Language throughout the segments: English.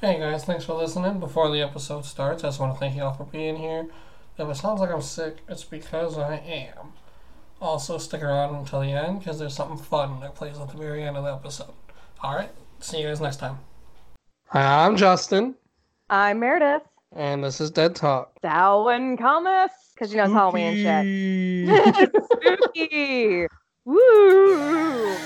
Hey guys, thanks for listening. Before the episode starts, I just want to thank you all for being here. If it sounds like I'm sick, it's because I am. Also, stick around until the end because there's something fun that plays at the very end of the episode. Alright, see you guys next time. Hi, I'm Justin, I'm Meridith. and this is Dead Talk. Samhain cometh because you know it's Halloween and shit. Spooky. Woo!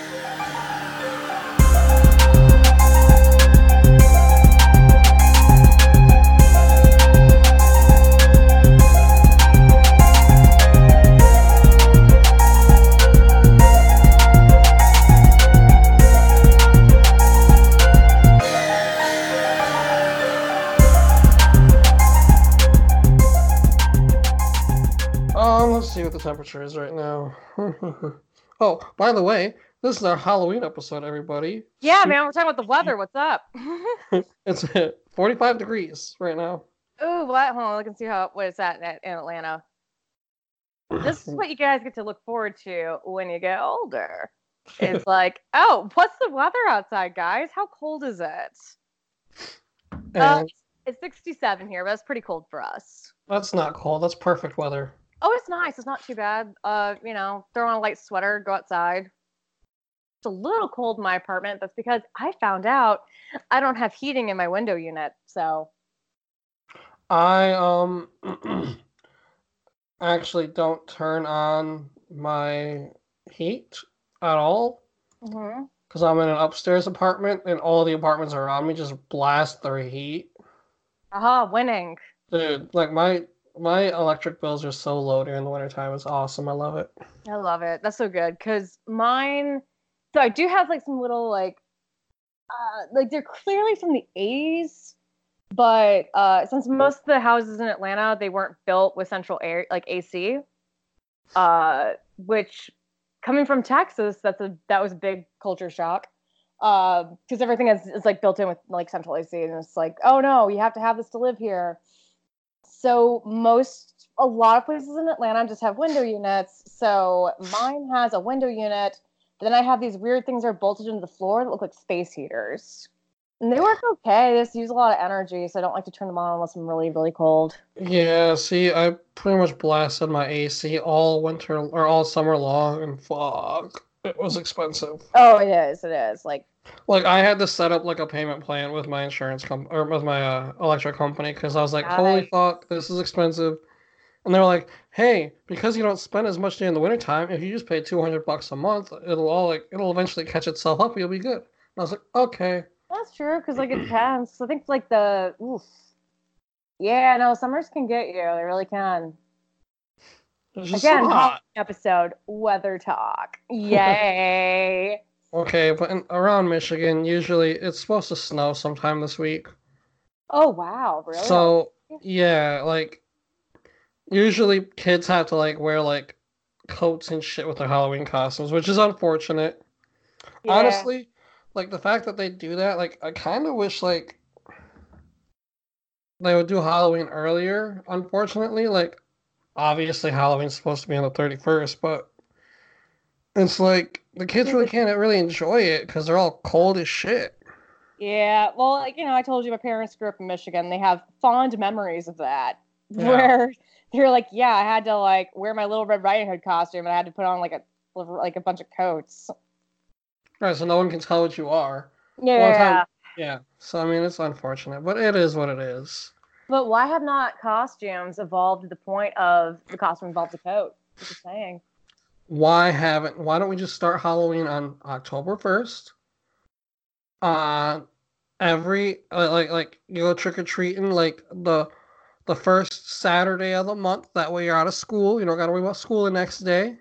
See what the temperature is right now. oh, by the way, this is our Halloween episode, everybody. Yeah, man, we're talking about the weather. What's up? It's 45 degrees right now. Ooh, what? Hold on, look and see how what is that at, in Atlanta. This is what you guys get to look forward to when you get older. It's like, oh, what's the weather outside, guys? How cold is it? Uh, it's 67 here, but that's pretty cold for us. that's not cold. That's perfect weather. Oh, it's nice. It's not too bad. Uh, you know, throw on a light sweater, go outside. It's a little cold in my apartment. That's because I found out I don't have heating in my window unit. So, I um actually don't turn on my heat at all because I'm in an upstairs apartment and all the apartments around me just blast their heat. aha, winning. Dude, like my my electric bills are so low during the wintertime. It's awesome. I love it. I love it. That's so good because mine. So I do have like some little like, uh, like they're clearly from the 80s, but uh, since most of the houses in Atlanta they weren't built with central air like AC, uh, which coming from Texas, that's a that was a big culture shock. Because everything is, is like built in with like central AC, and it's like, oh no, you have to have this to live here. So most, a lot of places in Atlanta just have window units. So mine has a window unit, then I have these weird things that are bolted into the floor that look like space heaters. And they work okay. They just use a lot of energy, so I don't like to turn them on unless I'm really, really cold. Yeah, see, I pretty much blasted my AC all winter or all summer long, and fuck, it was expensive. Oh, it is. It is. Like, Like I had to set up like a payment plan with my insurance com or with my uh, electric company because I was like, holy fuck, this is expensive. And they were like, hey, because you don't spend as much during the wintertime, if you just pay 200 bucks a month, it'll all like it'll eventually catch itself up. You'll be good. And I was like, okay. that's true, because like it depends. I think like the, oof. Yeah, no, summers can get you. They really can. Again, episode, weather talk. Yay. Okay, but in, around Michigan, usually it's supposed to snow sometime this week. oh, wow. Really? So yeah, like usually kids have to like wear like coats and shit with their Halloween costumes, which is unfortunate. Yeah. Honestly, like the fact that they do that, like I kind of wish like they would do Halloween earlier. Unfortunately, like obviously Halloween's supposed to be on the 31st, but it's like the kids really can't really enjoy it because they're all cold as shit. Yeah, well, like you know, I told you my parents grew up in Michigan. They have fond memories of that, Yeah. where they're like, yeah, I had to like wear my little Red Riding Hood costume, and I had to put on like a like a bunch of coats. Right, so no one can tell what you are. Yeah, time- Yeah. So I mean, it's unfortunate, but it is what it is. But why have not costumes evolved to the point of the costume involves a coat? Just saying. Why haven't? Why don't we just start Halloween on October first? Uh, every like like you go trick or treating like the the first Saturday of the month. That way you're out of school. You don't got to worry about school the next day.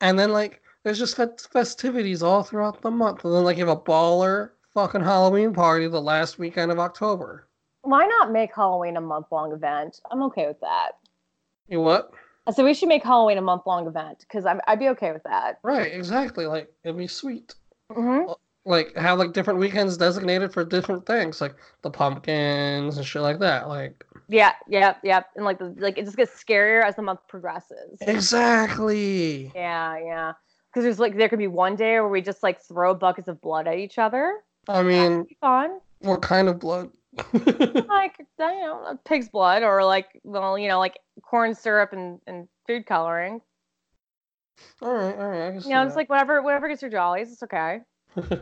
And then like there's just festivities all throughout the month. And then like you have a baller fucking Halloween party the last weekend of October. Why not make Halloween a month long event? I'm okay with that. You what? So we should make Halloween a month long event because I'd be okay with that. Right, exactly. Like it'd be sweet. hmm Like have like different weekends designated for different things, like the pumpkins and shit like that. Like Yeah, yeah, yeah. And like the like it just gets scarier as the month progresses. exactly. Yeah, yeah. Because there's like there could be one day where we just like throw buckets of blood at each other. I mean, fun. what kind of blood? like you know, pig's blood or like well, you know, like corn syrup and, and food coloring. all right, all right. I You know, it's like whatever whatever gets your jollies, it's okay.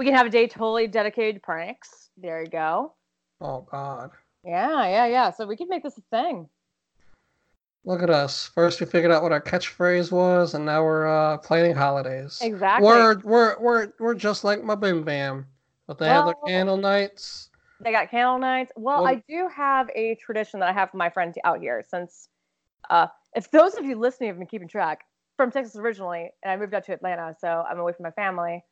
We can have a day totally dedicated to pranks. There you go. oh God. Yeah, yeah, yeah. So we could make this a thing. Look at us. First we figured out what our catchphrase was, and now we're uh, planning holidays. Exactly. We're we're we're we're just like my Bim Bam, but they have their candle nights. They got candle nights. Well, Well- I do have a tradition that I have for my friends out here. Since, uh, if those of you listening have been keeping track, from Texas originally, and I moved out to Atlanta, so I'm away from my family,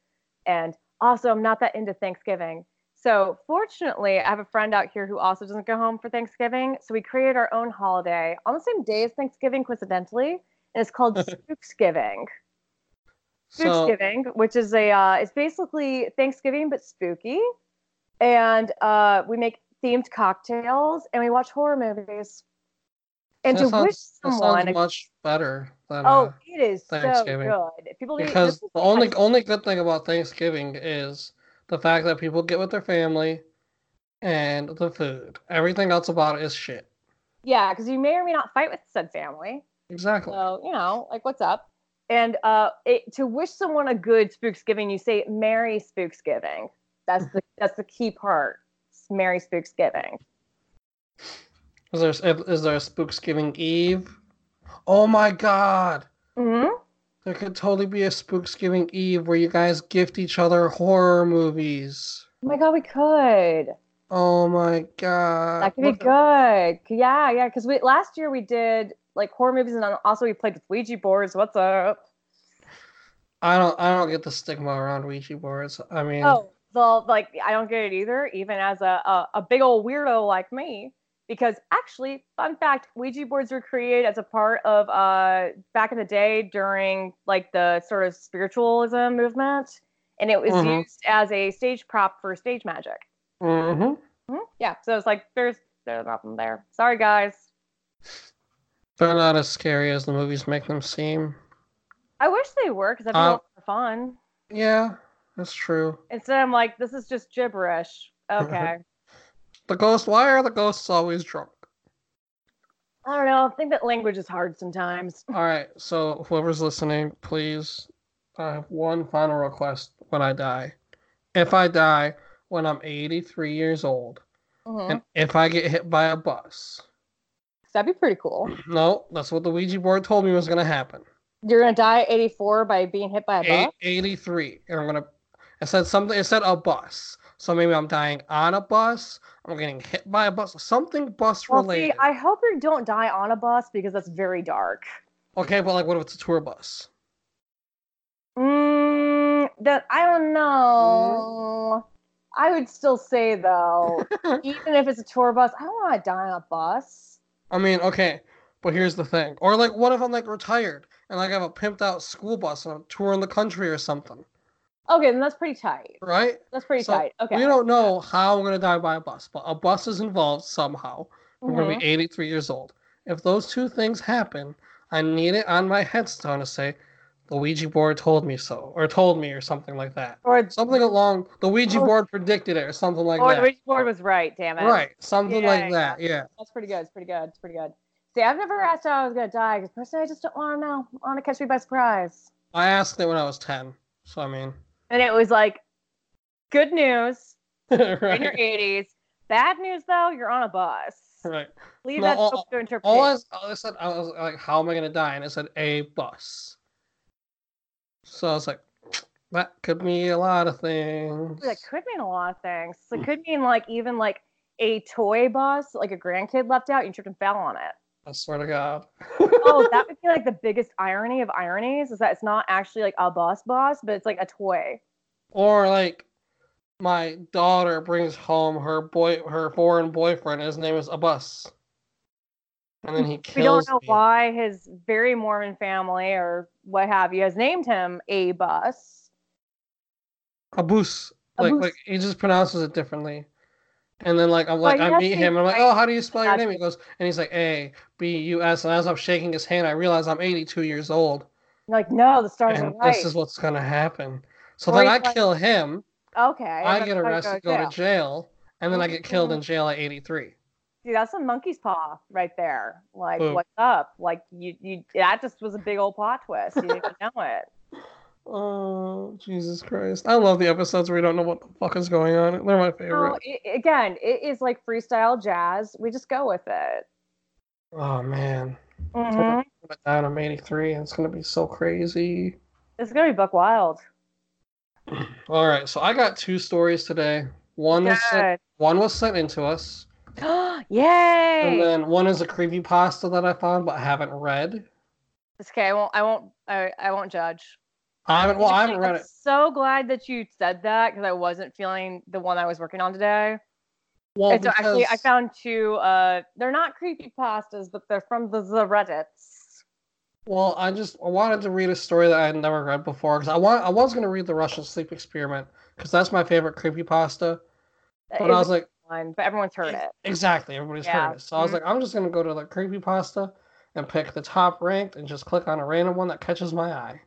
and also I'm not that into Thanksgiving. So fortunately, I have a friend out here who also doesn't go home for Thanksgiving. So we created our own holiday on the same day as Thanksgiving, coincidentally, and it's called Spooksgiving. So Spooksgiving, which is a uh, it's basically Thanksgiving but spooky, and uh, we make themed cocktails and we watch horror movies. And that to sounds, wish that someone, sounds much better than oh, uh, it is so Thanksgiving. good. People because the only only good thing about Thanksgiving is the fact that people get with their family and the food. Everything else about it is shit. yeah, because you may or may not fight with said family. Exactly. So you know, like what's up? And uh, it, to wish someone a good Spooksgiving, you say Merry Spooksgiving. That's the that's the key part. It's Merry Spooksgiving. Is there is there a Spooksgiving Eve? Oh my God! hmm There could totally be a Spooksgiving Eve where you guys gift each other horror movies. Oh my god, we could. Oh my God! That could be good. Yeah, yeah. Because we last year we did like horror movies, and also we played with Ouija boards. What's up? I don't I don't get the stigma around Ouija boards. I mean, Oh, well, like I don't get it either, even as a, a a big old weirdo like me. Because actually, fun fact, Ouija boards were created as a part of uh back in the day during like the sort of spiritualism movement, and it was Mhm. used as a stage prop for stage magic. hmm Mhm. Yeah, so it's like there's there's nothing there. Sorry, guys. they're not as scary as the movies make them seem. I wish they were because that'd be a Uh, lot fun. Yeah, that's true. Instead, I'm like, this is just gibberish. Okay. The ghost. Why are the ghosts always drunk? I don't know. I think that language is hard sometimes. All right, so whoever's listening, please, I have one final request when I die. If I die when I'm 83 years old, Mhm. and if I get hit by a bus, That'd be pretty cool. no, that's what the Ouija board told me was gonna happen. You're gonna die at 84 by being hit by a bus. 83, and I'm gonna. It said something. It said a bus, so maybe I'm dying on a bus. I'm getting hit by a bus. Something bus Well, see, related. I hope you don't die on a bus because that's very dark. Okay, but like, what if it's a tour bus? Mm, that I don't know. I would still say though, even if it's a tour bus, I don't want to die on a bus. I mean, okay, but here's the thing. Or like, what if I'm like retired and like I have a pimped out school bus and I'm touring the country or something, Okay, then that's pretty tight. right? That's pretty So, tight. Okay. We don't know how I'm gonna die by a bus, but a bus is involved somehow. I'm gonna Mhm. be 83 years old. If those two things happen, I need it on my headstone to say, "The Ouija board told me so," or "told me," or something like that. Or Something along the Ouija Or- board predicted it, or something like that. or the. Ouija board was right. Damn it. Right, something Yeah, like that. Yeah. That's pretty good. It's pretty good. It's pretty good. See, I've never asked how I was gonna die because personally, I just don't want to know. I want to catch me by surprise. I asked it when I was 10, so I mean, And it was like, good news, you're in your 80s. Bad news though, you're on a bus. right. Leave No, that all- to All interpretation. I, all I said, I was like, "How am I gonna die?" And it said a bus. So I was like, "That could mean a lot of things." That could mean a lot of things. It mm. could mean like even like a toy bus, like a grandkid left out, you tripped and fell on it. I swear to God. Oh, that would be like the biggest irony of ironies is that it's not actually like a boss boss, but it's like a toy. or like, my daughter brings home her boy, her foreign boyfriend. His name is a bus, and then he kills. We don't know me. why his very Mormon family or what have you has named him a bus. A bus. Like, Abus. like he just pronounces it differently. And then like I'm like I meet him and I'm like, oh, how do you spell your name? He goes and he's like A B U S. And as I'm shaking his hand, I realize I'm 82 years old. Like, no, the stars and are right. this is what's gonna happen. So Or then I like- kill him. okay. I that's get how you arrested, go to jail. and then I get killed in mm-hmm. jail at 83. Dude, that's a monkey's paw right there. Like, Boom. what's up? Like, you, you, that just was a big old plot twist. You didn't know it. Oh, Jesus Christ. I love the episodes where you don't know what the fuck is going on. They're my favorite. No, it, again, it is like freestyle jazz. We just go with it. Oh, man. Mhm. But down I'm 83 and it's going to be so crazy. It's gonna be buck wild. All right, so I got two stories today. One was sent, one was sent into us, Yay! And then one is a creepy pasta that I found but haven't read. It's okay. I won't. I won't. I, I won't judge. I haven't. Well, I haven't read I'm it. so glad that you said that because I wasn't feeling the one I was working on today. Well, and so actually, I found two. Uh, they're not creepy pastas, but they're from the, the Reddits. Well, I just I wanted to read a story that I had never read before because I want I was gonna read the Russian sleep experiment because that's my favorite creepy pasta. But I was like, one, but everyone's heard it. exactly, everybody's Yeah. heard it. So I was Mhm. like, I'm just gonna go to the creepy pasta and pick the top ranked and just click on a random one that catches my eye.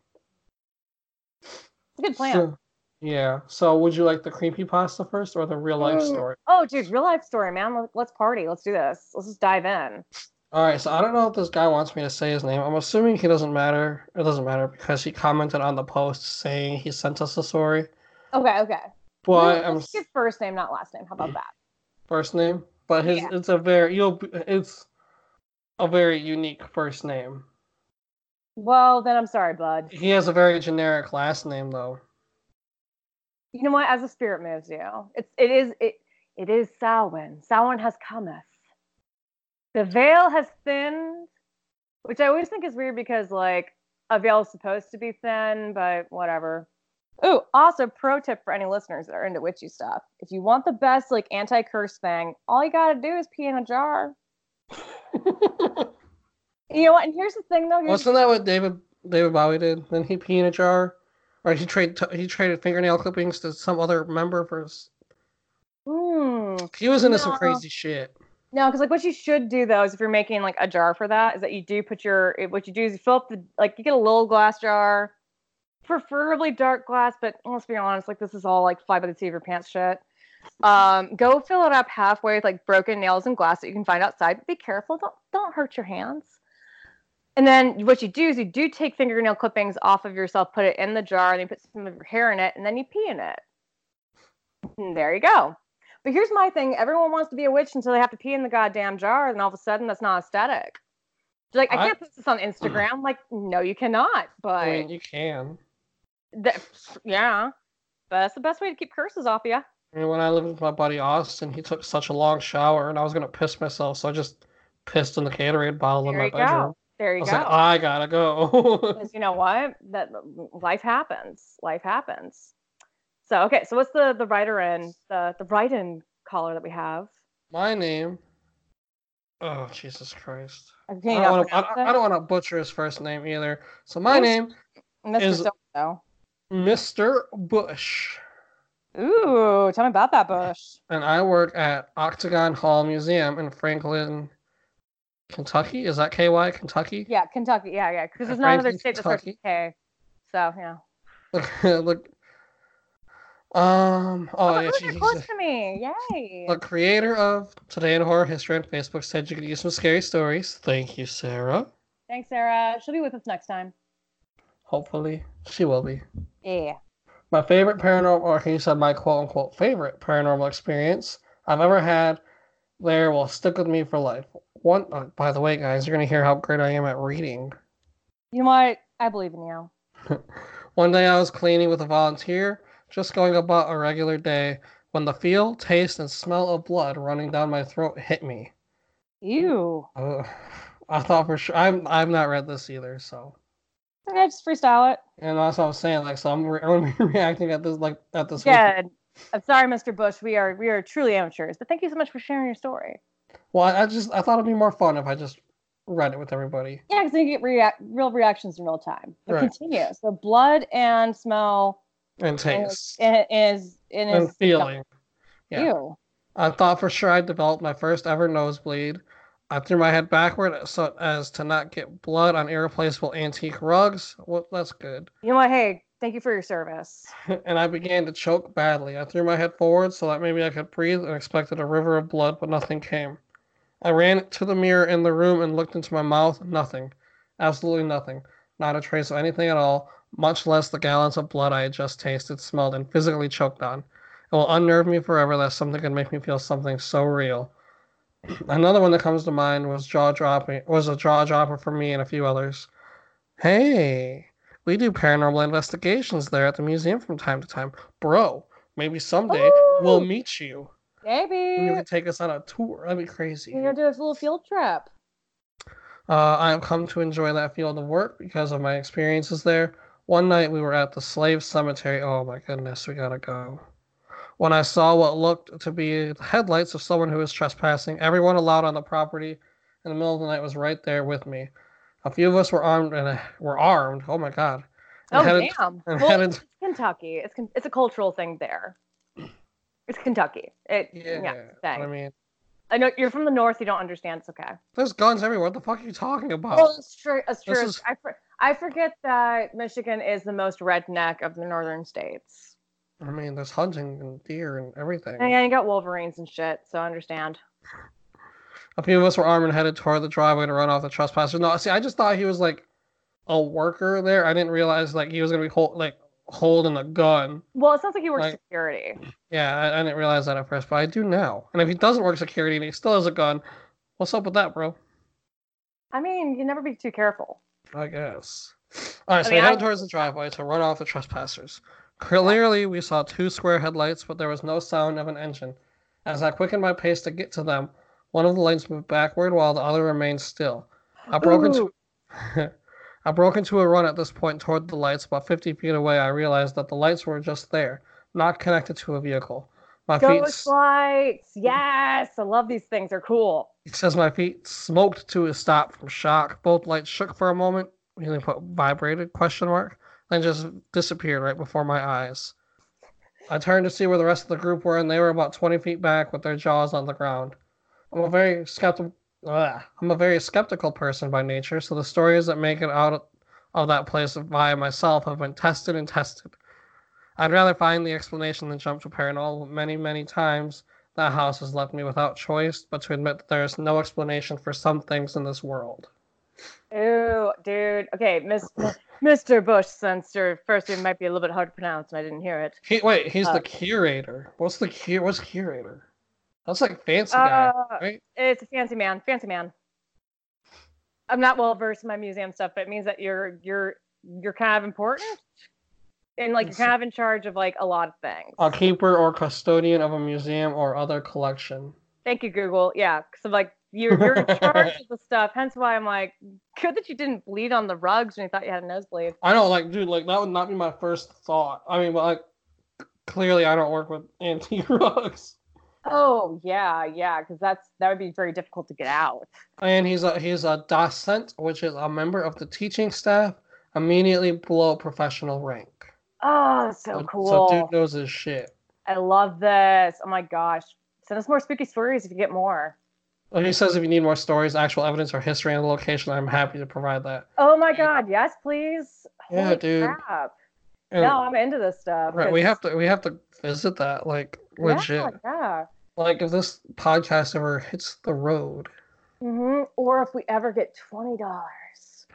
A good plan. So, yeah. So would you like the creepy pasta first or the real life story? Oh, dude, real life story, man. Let- Let's party. Let's do this. Let's just dive in. All right. So I don't know if this guy wants me to say his name. I'm assuming he doesn't matter. It doesn't matter because he commented on the post saying he sent us a story. Okay, okay. But I'm just first name, not last name. How about that? first name, but his Yeah. it's a very you'll it's a very unique first name. Well, then I'm sorry, bud. He has a very generic last name though. You know what? As the spirit moves you, it's it is it it is Samhain. Samhain has cometh. The veil has thinned, which I always think is weird because like a veil is supposed to be thin, but whatever. Ooh, also pro tip for any listeners that are into witchy stuff. If you want the best like anti curse thing, all you gotta do is pee in a jar. You know what? And here's the thing though. Wasn't that what David David Bowie did? Then he pee in a jar, or he traded he traded fingernail clippings to some other member for his. Hmm. He was into some crazy shit. No, because like what you should do though is if you're making like a jar for that, is that you do put your what you do is you fill up the like you get a little glass jar, preferably dark glass, but let's be honest, like this is all like fly by the seat of your pants shit. Um, go fill it up halfway with like broken nails and glass that you can find outside. But be careful, don't don't hurt your hands. And then what you do is you do take fingernail clippings off of yourself, put it in the jar, and you put some of your hair in it, and then you pee in it. And there you go. But here's my thing: everyone wants to be a witch until they have to pee in the goddamn jar, and all of a sudden that's not aesthetic. They're like, I I- can't post this on Instagram. Like, no, you cannot. But I mean, you can. that, yeah, but that's the best way to keep curses off you. Mean, when I lived with my buddy Austin, he took such a long shower, and I was gonna piss myself, so I just pissed in the Gatorade bottle in my bedroom. go. There I you was go. like, I gotta go. Because you know what? That life happens. Life happens. So okay, so what's the the writer in the the write in caller that we have? my name. Oh Jesus Christ! I I don't, I, I want to butcher his first name either. So my name, Mr. is- Mr. Bush, Ooh, tell me about that bush. and I work at Octagon Hall Museum in Franklin, Kentucky. Is that KY Kentucky? Yeah, Kentucky. Yeah, yeah. Because there's not another Franklin, state that starts with K. So yeah. Look. Um. Oh, Oh, yeah. you're close to me. Yay. The creator of Today in Horror History on Facebook said you could use some scary stories. Thank you, Sarah. Thanks, Sarah. She'll be with us next time. Hopefully, she will be. Yeah. My favorite paranormal, or you said my quote unquote favorite paranormal experience I've ever had there will stick with me for life. One, uh, by the way, guys, you're going to hear how great I am at reading. You know what? I believe in you. One day I was cleaning with a volunteer, just going about a regular day, when the feel, taste, and smell of blood running down my throat hit me. Ew. Uh, I thought for sure, I'm, I've not read this either, so. Okay, just freestyle it. And that's what I was saying, like, so I'm, re- I'm gonna be reacting at this, like, at this. wiki- Good. I'm sorry, Mr. Bush. We are we are truly amateurs, but thank you so much for sharing your story. Well, I I just I thought it'd be more fun if I just read it with everybody. Yeah, because then you get react real reactions in real time. But Right. continue. So blood and smell And is taste is in and his feeling. Yeah. Ew. I thought for sure I'd developed my first ever nosebleed. I threw my head backward so as to not get blood on irreplaceable antique rugs. Well, that's good. You know what? Hey, Thank you for your service. and I began to choke badly. I threw my head forward so that maybe I could breathe and expected a river of blood, but nothing came. I ran to the mirror in the room and looked into my mouth. Nothing. Absolutely nothing. Not a trace of anything at all, much less the gallons of blood I had just tasted, smelled, and physically choked on. It will unnerve me forever that something could make me feel something so real. Another one that comes to mind was jaw dropping was a jaw dropper for me and a few others. Hey, we do paranormal investigations there at the museum from time to time. Bro, maybe someday we'll meet you. Maybe And you can take us on a tour. That'd be crazy. you're gonna do a little field trip. Uh, I have come to enjoy that field of work because of my experiences there. One night we were at the slave cemetery. Oh my goodness, we gotta go. When I saw what looked to be the headlights of someone who was trespassing, everyone allowed on the property in the middle of the night was right there with me. A few of us were armed and uh, were armed. Oh my god! And Oh headed- damn! Well, headed- it's Kentucky. It's it's a cultural thing there. It's Kentucky. It Yeah, yeah. I mean, I know you're from the north. You don't understand. It's okay. there's guns everywhere. What the fuck are you talking about? Well, it's true. It's true. is- I for- I forget that Michigan is the most redneck of the northern states. I mean, there's hunting and deer and everything. And yeah, you got wolverines and shit. So I understand. A few of us were armed and headed toward the driveway to run off the trespassers. No, see, I just thought he was like a worker there. I didn't realize like he was gonna be hold, like holding a gun. Well, it sounds like he works Like- security. Yeah, I, I didn't realize that at first, but I do now. And if he doesn't work security and he still has a gun, what's up with that, bro? I mean, you never be too careful. I guess. All right, so I mean, we headed I- towards the driveway to run off the trespassers. Clearly, we saw two square headlights, but there was no sound of an engine. As I quickened my pace to get to them, one of the lights moved backward while the other remained still. I broke into I broke into a run at this point toward the lights. About 50 feet away, I realized that the lights were just there, not connected to a vehicle. My feet, Ghost lights. Yes, I love these things. They're cool. it says my feet smoked to a stop from shock. Both lights shook for a moment. Really put vibrated question mark, then just disappeared right before my eyes. I turned to see where the rest of the group were, and they were about 20 feet back with their jaws on the ground. I'm a very skeptical. I'm a very skeptical person by nature, so the stories that make it out of that place via myself have been tested and tested. I'd rather find the explanation than jump to paranormal. Many, many times that house has left me without choice but to admit that there is no explanation for some things in this world. Ew, dude. Okay, Miss, Mr. Bush Sensor. First, name might be a little bit hard to pronounce, and I didn't hear it. He, wait, he's Uh, the curator. What's the cu- What's curator? That's like fancy guy, Uh, right? It's a fancy man. Fancy man. I'm not well versed in my museum stuff, but it means that you're you're you're kind of important, and like you're kind of in charge of like a lot of things. A keeper or custodian of a museum or other collection. Thank you, Google. Yeah, I'm like you're you're in charge of the stuff. Hence why I'm like, good that you didn't bleed on the rugs when you thought you had a nosebleed. I know, like, dude, like that would not be my first thought. I mean, but like, clearly, I don't work with antique rugs. Oh yeah, yeah, because that's that would be very difficult to get out. And he's a he's a docent, which is a member of the teaching staff, immediately below professional rank. Oh, so So- cool. So dude knows his shit. I love this. Oh my gosh. Send us more spooky stories if you get more. Well, he says if you need more stories, actual evidence, or history on the location, I'm happy to provide that. Oh my god, yes, please. Yeah, Holy dude. Crap. And- No, I'm into this stuff. right, we have to we have to visit that like legit. Yeah, yeah. Like if this podcast ever hits the road, Mm-hmm. Or if we ever get twenty dollars.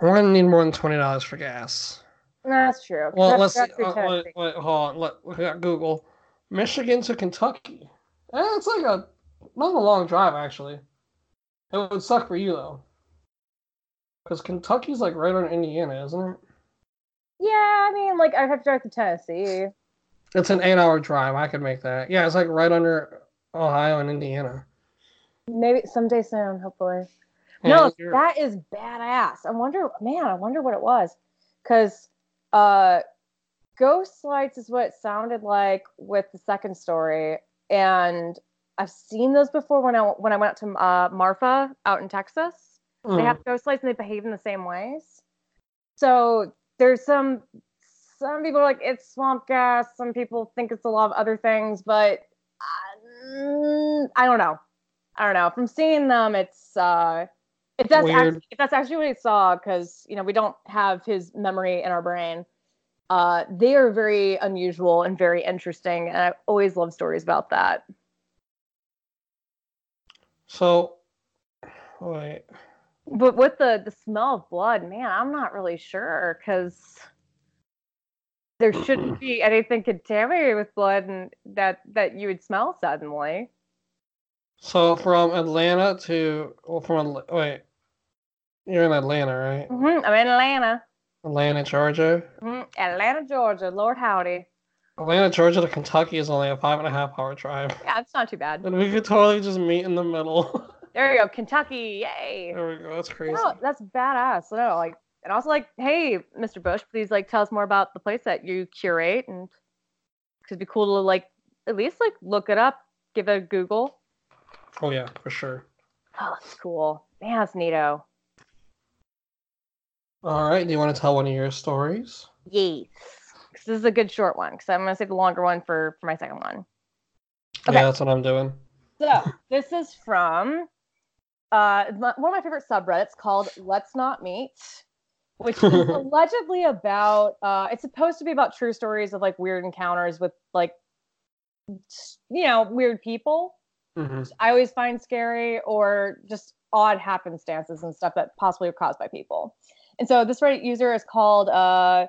we're gonna need more than twenty dollars for gas. That's true. Well, That's- let's see. that's Uh, wait, wait, hold on. Let, we got Google. Michigan to Kentucky. Eh, it's like a not a long drive actually. It would suck for you though, because Kentucky's like right on Indiana, isn't it? Yeah, I mean, like I have to drive to Tennessee. It's an eight-hour drive. I could make that. Yeah, it's like right under Ohio and Indiana. Maybe someday soon, hopefully. Yeah, no, you're- that is badass. I wonder, man, I wonder what it was. Because uh, Ghost Lights is what it sounded like with the second story. And I've seen those before when I, when I went out to uh, Marfa out in Texas. They Mm. have ghost lights and they behave in the same ways. So there's some, some people are like, it's swamp gas. Some people think it's a lot of other things, but uh, I don't know. I don't know. From seeing them, it's uh, if that's Weird. actually, if that's actually what he saw, because you know we don't have his memory in our brain. Uh, they are very unusual and very interesting, and I always love stories about that. So, wait. But with the the smell of blood, man, I'm not really sure because there shouldn't be anything contaminated with blood and that that you would smell suddenly. So from Atlanta to well, from wait, you're in Atlanta, right? Mm-hmm. I'm in Atlanta. Atlanta, Georgia. Mm-hmm. Atlanta, Georgia. Lord howdy. Atlanta, Georgia to Kentucky is only a five and a half hour drive. Yeah, it's not too bad. And we could totally just meet in the middle. There you go, Kentucky, yay! there we go. That's crazy. No, that's badass. No, like, and also like, hey, Mr. Bush, please like tell us more about the place that you curate, and it'd be cool to like at least like look it up, give it a Google. Oh yeah, for sure. Oh, that's cool. Man, that's neato. All right. Do you want to tell one of your stories? Yes. Because this is a good short one. Because I'm gonna save the longer one for for my second one. Okay. Yeah, that's what I'm doing. So this is from uh one of my favorite subreddits called Let's Not Meet, which is allegedly about uh it's supposed to be about true stories of like weird encounters with like you know weird people. hmm I always find scary or just odd happenstances and stuff that possibly are caused by people. And so this Reddit user is called uh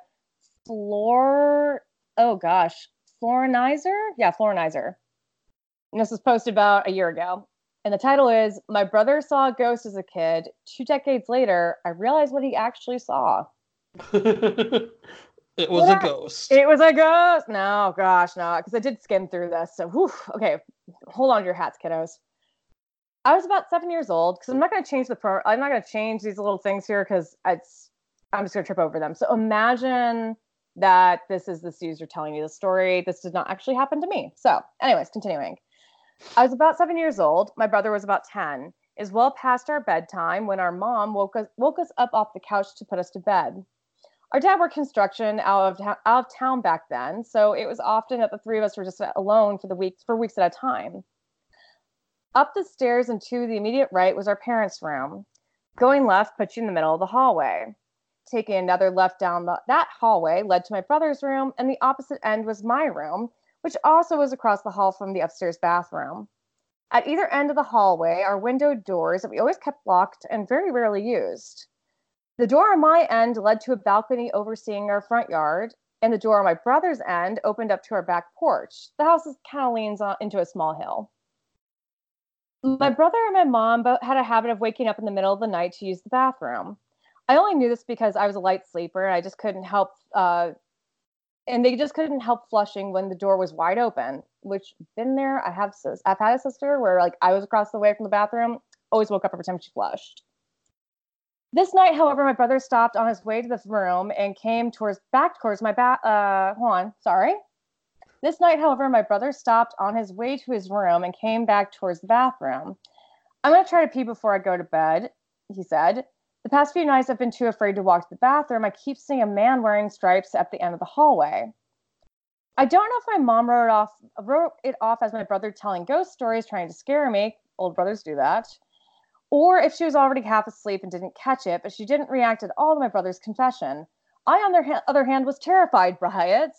Floor oh gosh, Florinizer? Yeah, Florinizer. And this was posted about a year ago. And the title is My brother saw a ghost as a kid. Two decades later, I realized what he actually saw. it was Yeah. a ghost. It was a ghost. No, gosh, no, because I did skim through this. So, whew, okay, hold on to your hats, kiddos. I was about seven years old because I'm not going to change the pro. I'm not going to change these little things here because it's. I'm just going to trip over them. So imagine that this is this user telling you the story. This did not actually happen to me. So, anyways, continuing. I was about seven years old. My brother was about ten. Is well past our bedtime when our mom woke us woke us up off the couch to put us to bed our dad worked construction out of out of town back then, so it was often that the three of us were just alone for the weeks for weeks at a time. Up the stairs and to the immediate right was our parents' room. Going left put you in the middle of the hallway. Taking another left down the, that hallway led to my brother's room, and the opposite end was my room, which also was across the hall from the upstairs bathroom. At either end of the hallway are window doors that we always kept locked and very rarely used. The door on my end led to a balcony overseeing our front yard, and the door on my brother's end opened up to our back porch. The house kind of leans on, into a small hill. My brother and my mom both had a habit of waking up in the middle of the night to use the bathroom. I only knew this because I was a light sleeper and I just couldn't help, uh, and they just couldn't help flushing when the door was wide open. Which been there. I have sis- I've had a sister where like I was across the way from the bathroom, always woke up every time she flushed. This night, however, my brother stopped on his way to the room and came towards back towards my back. Uh, hold on, sorry. This night, however, my brother stopped on his way to his room and came back towards the bathroom. I'm gonna try to pee before I go to bed, he said. The past few nights, I've been too afraid to walk to the bathroom. I keep seeing a man wearing stripes at the end of the hallway. I don't know if my mom wrote it off wrote it off as my brother telling ghost stories, trying to scare me. Old brothers do that or if she was already half asleep and didn't catch it, but she didn't react at all to my brother's confession. I, on the other hand, was terrified by it.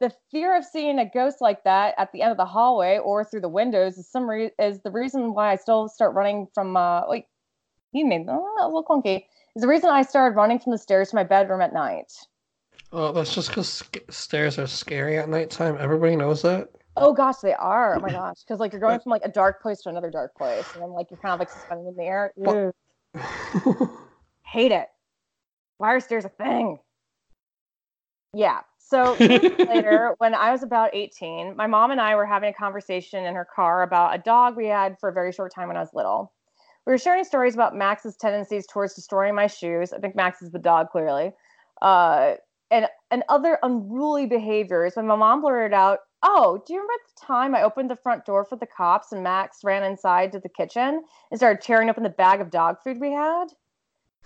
The fear of seeing a ghost like that at the end of the hallway or through the windows is some re- is the reason why I still start running from. Uh, like, he made oh, a little clunky. Is the reason I started running from the stairs to my bedroom at night. Oh, that's just because stairs are scary at nighttime. Everybody knows that. Oh gosh, they are. Oh my gosh, because like you're going from like a dark place to another dark place, and then like you're kind of like suspended in the air. Hate it. Why are stairs a thing? Yeah. So later, when I was about 18, my mom and I were having a conversation in her car about a dog we had for a very short time when I was little. We were sharing stories about Max's tendencies towards destroying my shoes. I think Max is the dog, clearly. Uh, and, and other unruly behaviors. When my mom blurted out, Oh, do you remember the time I opened the front door for the cops and Max ran inside to the kitchen and started tearing open the bag of dog food we had?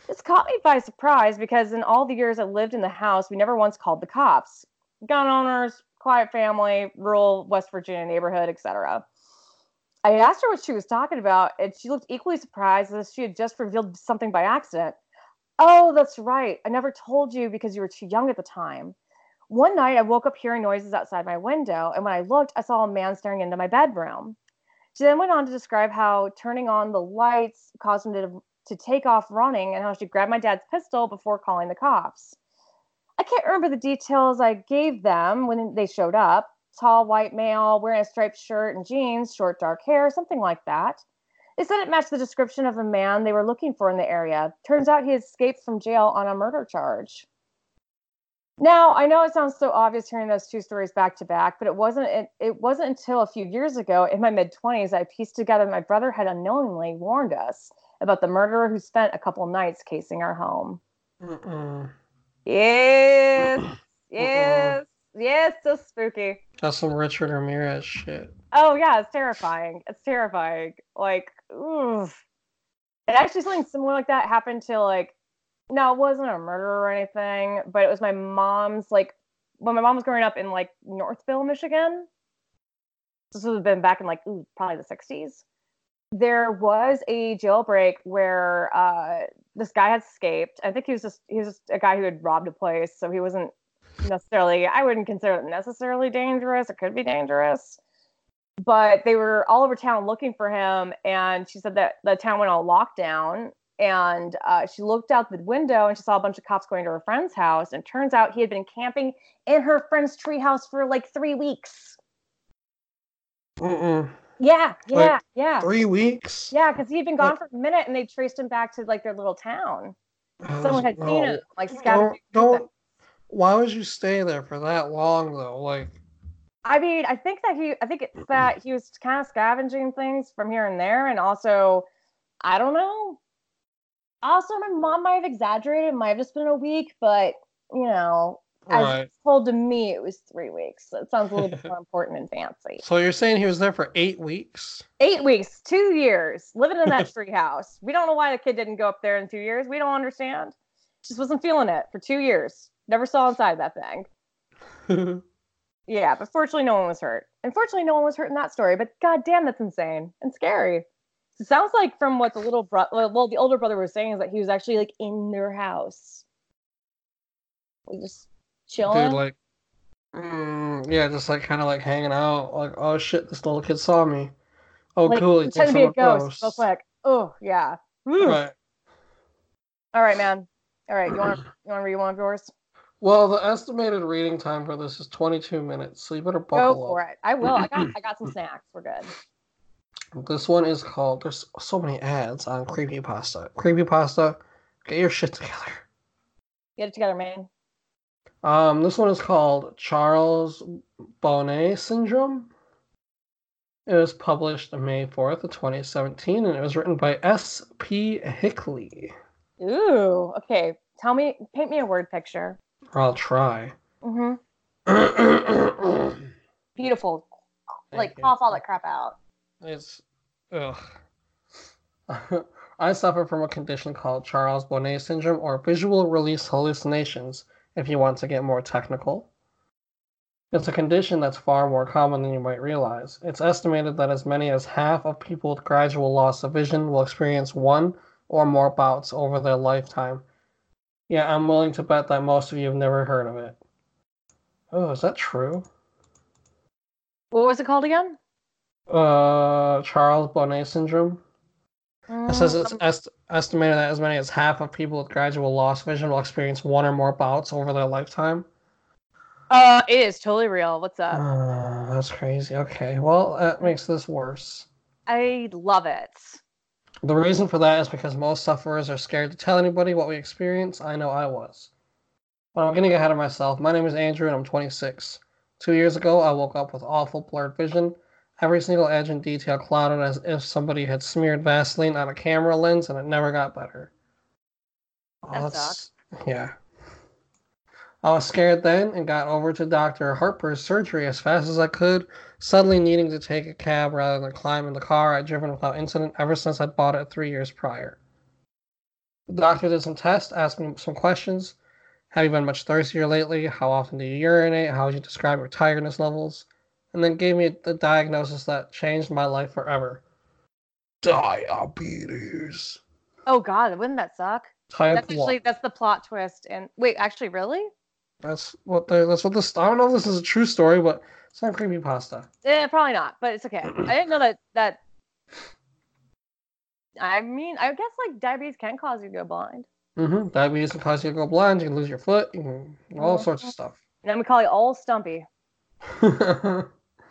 This caught me by surprise because in all the years I lived in the house, we never once called the cops. Gun owners, quiet family, rural West Virginia neighborhood, etc. I asked her what she was talking about, and she looked equally surprised as if she had just revealed something by accident. Oh, that's right. I never told you because you were too young at the time. One night I woke up hearing noises outside my window, and when I looked, I saw a man staring into my bedroom. She then went on to describe how turning on the lights caused him to, to take off running and how she grabbed my dad's pistol before calling the cops. I can't remember the details I gave them when they showed up. Tall white male wearing a striped shirt and jeans, short dark hair, something like that. They said it matched the description of a man they were looking for in the area. Turns out he escaped from jail on a murder charge. Now, I know it sounds so obvious hearing those two stories back to back, but it wasn't it, it wasn't until a few years ago in my mid 20s I pieced together my brother had unknowingly warned us about the murderer who spent a couple nights casing our home. Mm-mm. Yes. Yes. Yes, so spooky. That's some Richard Ramirez shit. Oh yeah, it's terrifying. It's terrifying. Like, oof. And actually something similar like that happened to like no, it wasn't a murder or anything, but it was my mom's like when my mom was growing up in like Northville, Michigan. This would have been back in like ooh, probably the 60s. There was a jailbreak where uh, this guy had escaped. I think he was just he was just a guy who had robbed a place, so he wasn't necessarily I wouldn't consider it necessarily dangerous. It could be dangerous. But they were all over town looking for him, and she said that the town went on lockdown and uh, she looked out the window and she saw a bunch of cops going to her friend's house and turns out he had been camping in her friend's treehouse for like three weeks Mm-mm. yeah yeah Like, yeah Three weeks. yeah because he'd been gone Like- for a minute and they traced him back to like their little town Oh, someone had no. seen him like Don't, don't. Why would you stay there for that long though? Like, I mean, I think that he, I think it's that he was kind of scavenging things from here and there, and also, I don't know. Also, my mom might have exaggerated; it might have just been a week, but you know, as right. told to me, it was three weeks. So it sounds a little bit more important and fancy. So you're saying he was there for eight weeks? Eight weeks, two years, living in that tree house. We don't know why the kid didn't go up there in two years. We don't understand. Just wasn't feeling it for two years. Never saw inside that thing. Yeah, but fortunately, no one was hurt. Unfortunately, no one was hurt in that story. But god damn, that's insane and scary. It sounds like from what the little brother, well, the older brother was saying is that he was actually like in their house, like just chilling. Dude, like, mm, yeah, just like kind of like hanging out. Like, oh shit, this little kid saw me. Oh, like, cool. He to be a a ghost, real quick. Oh yeah. Woo. Right. All right, man. All right, you want you want to read one of yours? Well, the estimated reading time for this is 22 minutes, so you better Go buckle for up. it. I will. I got I got some snacks. We're good. This one is called. There's so many ads on Creepy Pasta. Creepy Pasta, get your shit together. Get it together, man. Um, this one is called Charles Bonnet Syndrome. It was published May 4th of 2017, and it was written by S.P. Hickley. Ooh. Okay. Tell me. Paint me a word picture. Or I'll try. Mm-hmm. Beautiful. like cough all that crap out. It's ugh. I suffer from a condition called Charles Bonnet syndrome or visual release hallucinations, if you want to get more technical. It's a condition that's far more common than you might realize. It's estimated that as many as half of people with gradual loss of vision will experience one or more bouts over their lifetime. Yeah, I'm willing to bet that most of you have never heard of it. Oh, is that true? What was it called again? Uh, Charles Bonnet syndrome. It says it's est- estimated that as many as half of people with gradual loss of vision will experience one or more bouts over their lifetime. uh, it is totally real. What's up? Uh, that's crazy. Okay, well, that makes this worse. I love it. The reason for that is because most sufferers are scared to tell anybody what we experience. I know I was. But I'm getting ahead of myself. My name is Andrew and I'm 26. Two years ago, I woke up with awful blurred vision. Every single edge and detail clouded as if somebody had smeared Vaseline on a camera lens and it never got better. Oh, That Yeah. I was scared then and got over to Dr. Harper's surgery as fast as I could, suddenly needing to take a cab rather than climb in the car I'd driven without incident ever since I'd bought it three years prior. The doctor did some tests, asked me some questions. Have you been much thirstier lately? How often do you urinate? How would you describe your tiredness levels? And then gave me the diagnosis that changed my life forever. Diabetes. Oh God, wouldn't that suck? Type That's 1. actually that's the plot twist. And wait, actually, really? That's what the that's what this. I don't know if this is a true story, but it's not creepy pasta. Eh, probably not, but it's okay. I didn't know that that. I mean, I guess like diabetes can cause you to go blind. Mm-hmm. Diabetes can cause you to go blind. You can lose your foot. You can, all sorts of stuff. And then we call you all stumpy. hey,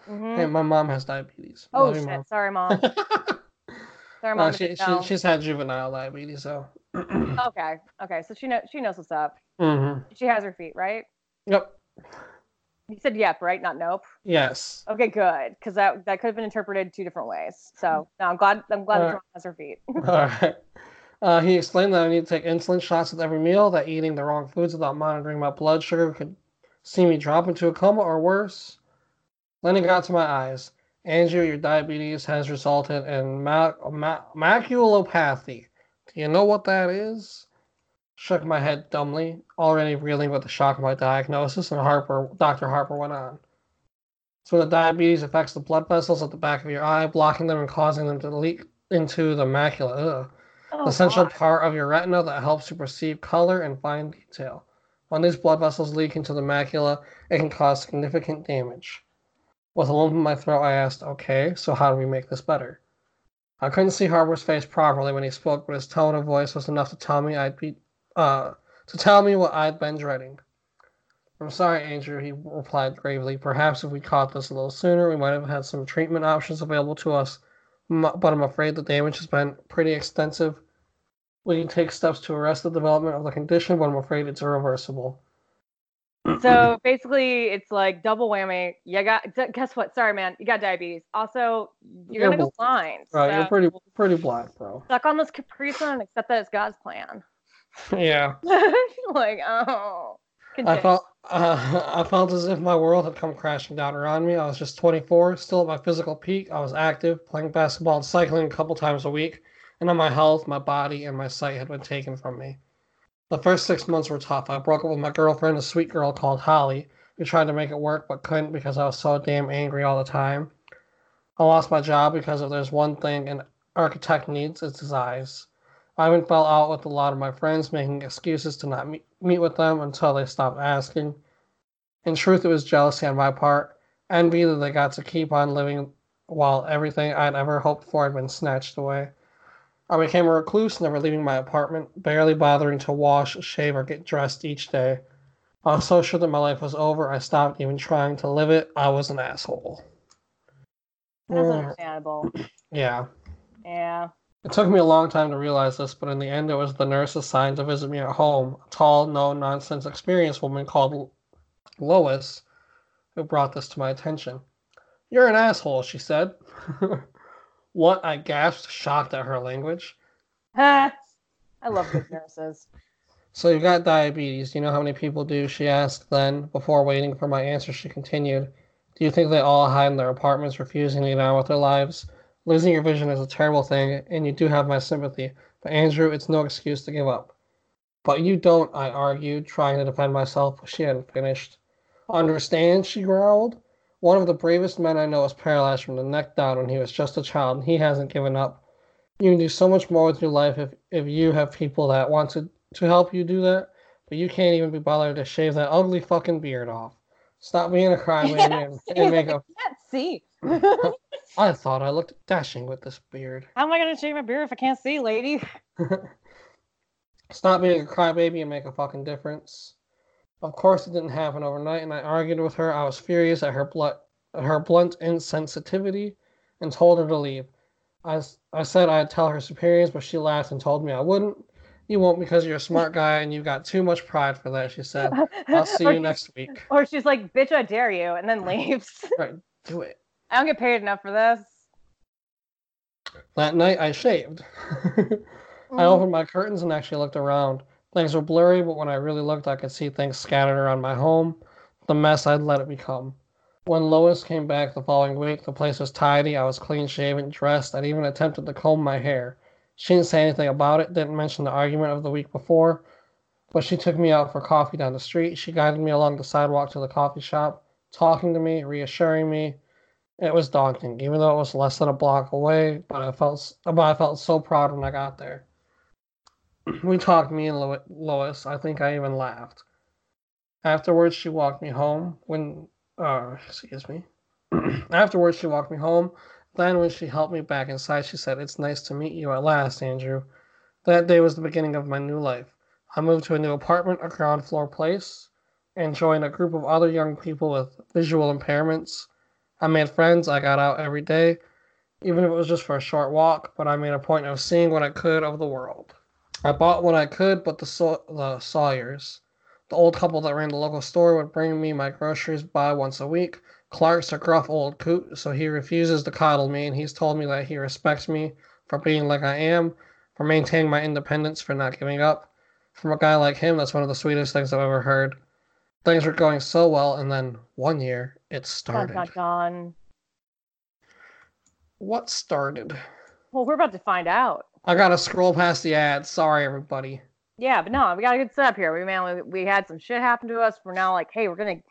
hmm my mom has diabetes. Oh Love shit! Mom. Sorry, mom. Sorry, mom. she, didn't she, she's had juvenile diabetes, so. Okay, okay. So she knows she knows what's up. hmm She has her feet, right? Yep. You said yep, right? Not nope. Yes. Okay, good, because that that could have been interpreted two different ways. So no, I'm glad I'm glad that Alright. your has her feet. All right. Uh, he explained that I need to take insulin shots with every meal, that eating the wrong foods without monitoring my blood sugar could see me drop into a coma or worse. Then it got to my eyes. Andrew, your diabetes has resulted in ma- ma- maculopathy. Do you know what that is? Shook my head dumbly, already reeling with the shock of my diagnosis, and Harper, Dr. Harper went on. So the diabetes affects the blood vessels at the back of your eye, blocking them and causing them to leak into the macula. Ugh Oh, the central God. part of your retina that helps you perceive color and fine detail. When these blood vessels leak into the macula, it can cause significant damage. With a lump in my throat, I asked, Okay, so how do we make this better? I couldn't see Harper's face properly when he spoke, but his tone of voice was enough to tell me I'd be, uh, to tell me what I'd been dreading. I'm sorry, Andrew, he replied gravely. Perhaps if we caught this a little sooner, we might have had some treatment options available to us, but I'm afraid the damage has been pretty extensive. We can take steps to arrest the development of the condition, but I'm afraid it's irreversible. So basically, it's like double whammy. You got guess what? Sorry, man. You got diabetes. Also, you're You're gonna go blind. Right, you're pretty pretty black, bro. Suck on this Capri Sun and accept that it's God's plan. yeah, like, oh. I felt uh, I felt as if my world had come crashing down around me. I was just 24, still at my physical peak. I was active, playing basketball and cycling a couple times a week, and then my health, my body, and my sight had been taken from me. The first six months were tough. I broke up with my girlfriend, a sweet girl called Holly. We tried to make it work, but couldn't because I was so damn angry all the time. I lost my job because if there's one thing an architect needs, it's his eyes. I even fell out with a lot of my friends, making excuses to not meet, meet with them until they stopped asking. In truth, it was jealousy on my part, envy that they got to keep on living while everything I'd ever hoped for had been snatched away. I became a recluse, never leaving my apartment, barely bothering to wash, shave, or get dressed each day. I was so sure that my life was over, I stopped even trying to live it. I was an asshole. That's Uh, understandable. yeah. Yeah. It took me a long time to realize this, but in the end, it was the nurse assigned to visit me at home, a tall, no nonsense, experienced woman called Lois, who brought this to my attention. You're an asshole, she said. what? I gasped, shocked at her language. I love good nurses. So you've got diabetes. Do You know how many people do? She asked then, before waiting for my answer, she continued. Do you think they all hide in their apartments, refusing to get on with their lives? Losing your vision is a terrible thing, and you do have my sympathy. But Andrew, it's no excuse to give up. But you don't, I argued, trying to defend myself, she hadn't finished. Understand? She growled. One of the bravest men I know was paralyzed from the neck down when he was just a child, and he hasn't given up. You can do so much more with your life if, if you have people that want to, to help you do that, but you can't even be bothered to shave that ugly fucking beard off. Stop being a crybaby and, and make a. can't see. I thought I looked dashing with this beard. How am I gonna shave my beard if I can't see, lady? Stop being a crybaby and make a fucking difference. Of course, it didn't happen overnight, and I argued with her. I was furious at her blunt, her blunt insensitivity, and told her to leave. i said I'd tell her superiors, but she laughed and told me I wouldn't. You won't because you're a smart guy and you've got too much pride for that, she said. I'll see you next week. Or she's like, "Bitch, I dare you," and then leaves. Right, do it. I don't get paid enough for this. That night, I shaved. I mm. opened my curtains and actually looked around. Things were blurry, but when I really looked, I could see things scattered around my home, the mess I'd let it become. When Lois came back the following week, the place was tidy, I was clean shaven, dressed, I'd even attempted to comb my hair. She didn't say anything about it, didn't mention the argument of the week before, but she took me out for coffee down the street. She guided me along the sidewalk to the coffee shop, talking to me, reassuring me. It was daunting, even though it was less than a block away, but I felt but I felt so proud when I got there. We talked, me and Lo- Lois. I think I even laughed. Afterwards, she walked me home. When, uh, excuse me. Afterwards, she walked me home. Then, when she helped me back inside, she said, It's nice to meet you at last, Andrew. That day was the beginning of my new life. I moved to a new apartment, a ground floor place, and joined a group of other young people with visual impairments. I made friends. I got out every day, even if it was just for a short walk, but I made a point of seeing what I could of the world. I bought what I could, but the, Saw- the Sawyers, the old couple that ran the local store, would bring me my groceries by once a week. Clark's a gruff old coot, so he refuses to coddle me, and he's told me that he respects me for being like I am, for maintaining my independence, for not giving up. From a guy like him, that's one of the sweetest things I've ever heard. Things were going so well, and then one year it oh Dun, started. dun, dun. What started? Well, we're about to find out. I gotta scroll past the ads. Sorry, everybody. Yeah, but no, we got a good setup here. We man, we, we had some shit happen to us. We're now like, hey, we're gonna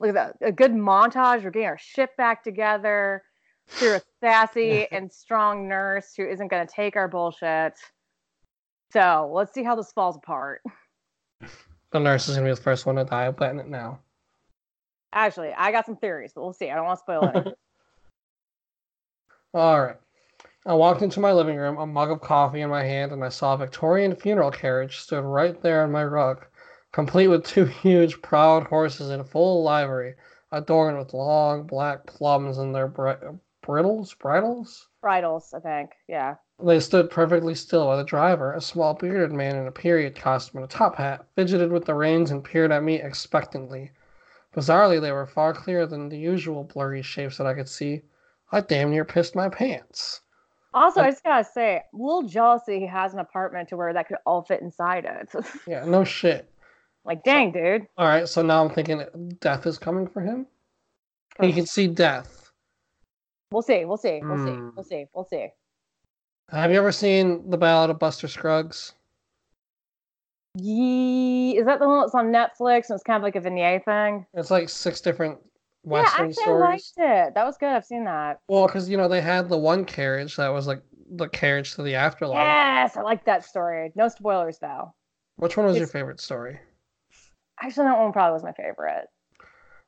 look at that a good montage. We're getting our shit back together through a sassy and strong nurse who isn't gonna take our bullshit. So let's see how this falls apart. The nurse is gonna be the first one to die. I'm it now. Actually, I got some theories, but we'll see. I don't want to spoil it. All right. I walked into my living room, a mug of coffee in my hand, and I saw a Victorian funeral carriage stood right there on my rug, complete with two huge, proud horses in full livery, adorned with long black plums in their bri- briddles, bridles. Bridals, I think. Yeah. They stood perfectly still while the driver, a small bearded man in a period costume and a top hat, fidgeted with the reins and peered at me expectantly. Bizarrely, they were far clearer than the usual blurry shapes that I could see. I damn near pissed my pants. Also, I just gotta say, I'm a little jealous that he has an apartment to where that could all fit inside it. Yeah, no shit. like, dang, dude. All right, so now I'm thinking death is coming for him. He can see death. We'll see. We'll see. We'll see. Hmm. We'll see. We'll see. Have you ever seen The Ballad of Buster Scruggs? Ye is that the one that's on Netflix and it's kind of like a vignette thing? It's like six different yeah, Western actually, I liked it. That was good. I've seen that. Well, because you know they had the one carriage that was like the carriage to the afterlife. Yes, I like that story. No spoilers though. Which one was your favorite story? Actually, that one probably was my favorite.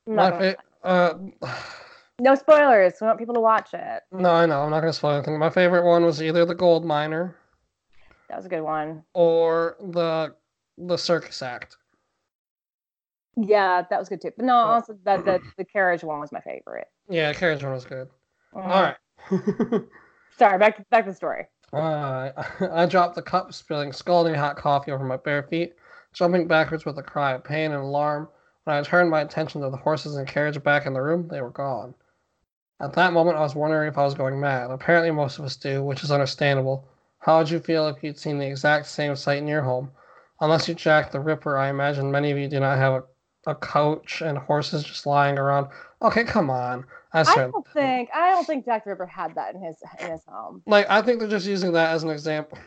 My fa- uh, no spoilers. We want people to watch it. no, I know. I'm not gonna spoil anything. My favorite one was either the Gold Miner That was a good one. or the the Circus Act. Yeah, that was good too. But no, also that the, the carriage one was my favorite. Yeah, carriage one was good. Mhm. All right. Sorry, back to back to the story. Uh, I dropped the cup, spilling scalding hot coffee over my bare feet, jumping backwards with a cry of pain and alarm. When I turned my attention to the horses and carriage back in the room, they were gone. At that moment, I was wondering if I was going mad. Apparently, most of us do, which is understandable. How would you feel if you'd seen the exact same sight in your home? Unless you Jack the Ripper, I imagine many of you do not have a, a coach and horses just lying around. Okay, come on. I I don't think I don't think Jack the Ripper had that in his in his home. like. I think they're just using that as an example.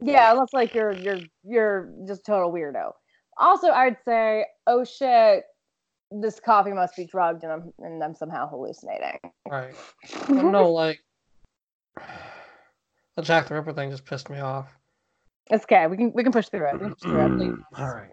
Yeah, unless like you're you're you're just total weirdo. Also, I'd say, oh shit, this coffee must be drugged and I'm and I'm somehow hallucinating. Right. But no, like the Jack the Ripper thing just pissed me off. It's okay. We can we can push through it. Push through it. Mm, all right.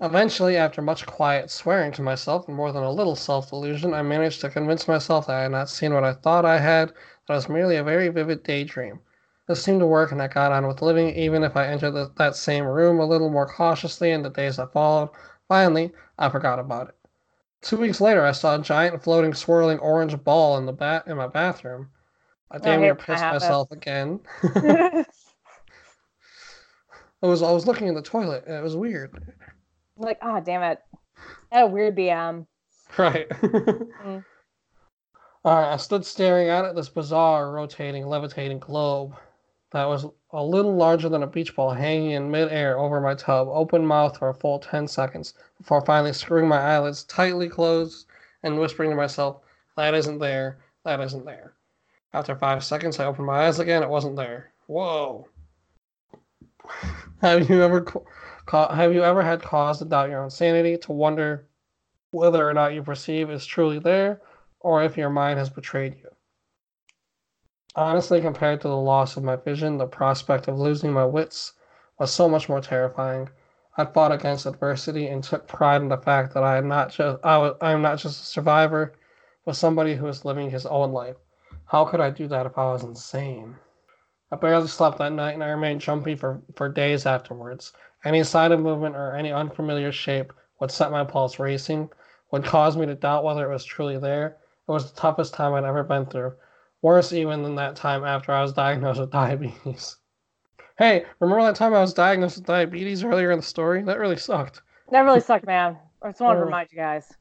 Eventually, after much quiet swearing to myself and more than a little self delusion, I managed to convince myself that I had not seen what I thought I had, that it was merely a very vivid daydream. This seemed to work, and I got on with living, even if I entered the, that same room a little more cautiously in the days that followed. Finally, I forgot about it. Two weeks later, I saw a giant floating, swirling orange ball in the ba- in my bathroom. I damn hate near pissed myself again. I was I was looking in the toilet, and it was weird. Like, ah, damn it. A weird BM. Right. All right, I stood staring out at this bizarre, rotating, levitating globe that was a little larger than a beach ball hanging in midair over my tub, open mouthed for a full 10 seconds before finally screwing my eyelids tightly closed and whispering to myself, That isn't there, that isn't there. After five seconds, I opened my eyes again, it wasn't there. Whoa. Have you ever have you ever had cause to doubt your own sanity, to wonder whether or not you perceive is truly there, or if your mind has betrayed you. Honestly, compared to the loss of my vision, the prospect of losing my wits was so much more terrifying. I fought against adversity and took pride in the fact that I am not just I, was, I am not just a survivor, but somebody who is living his own life. How could I do that if I was insane? I barely slept that night and I remained jumpy for, for days afterwards. Any sign of movement or any unfamiliar shape would set my pulse racing, would cause me to doubt whether it was truly there. It was the toughest time I'd ever been through. Worse even than that time after I was diagnosed with diabetes. Hey, remember that time I was diagnosed with diabetes earlier in the story? That really sucked. That really sucked, man. I just want to remind you guys.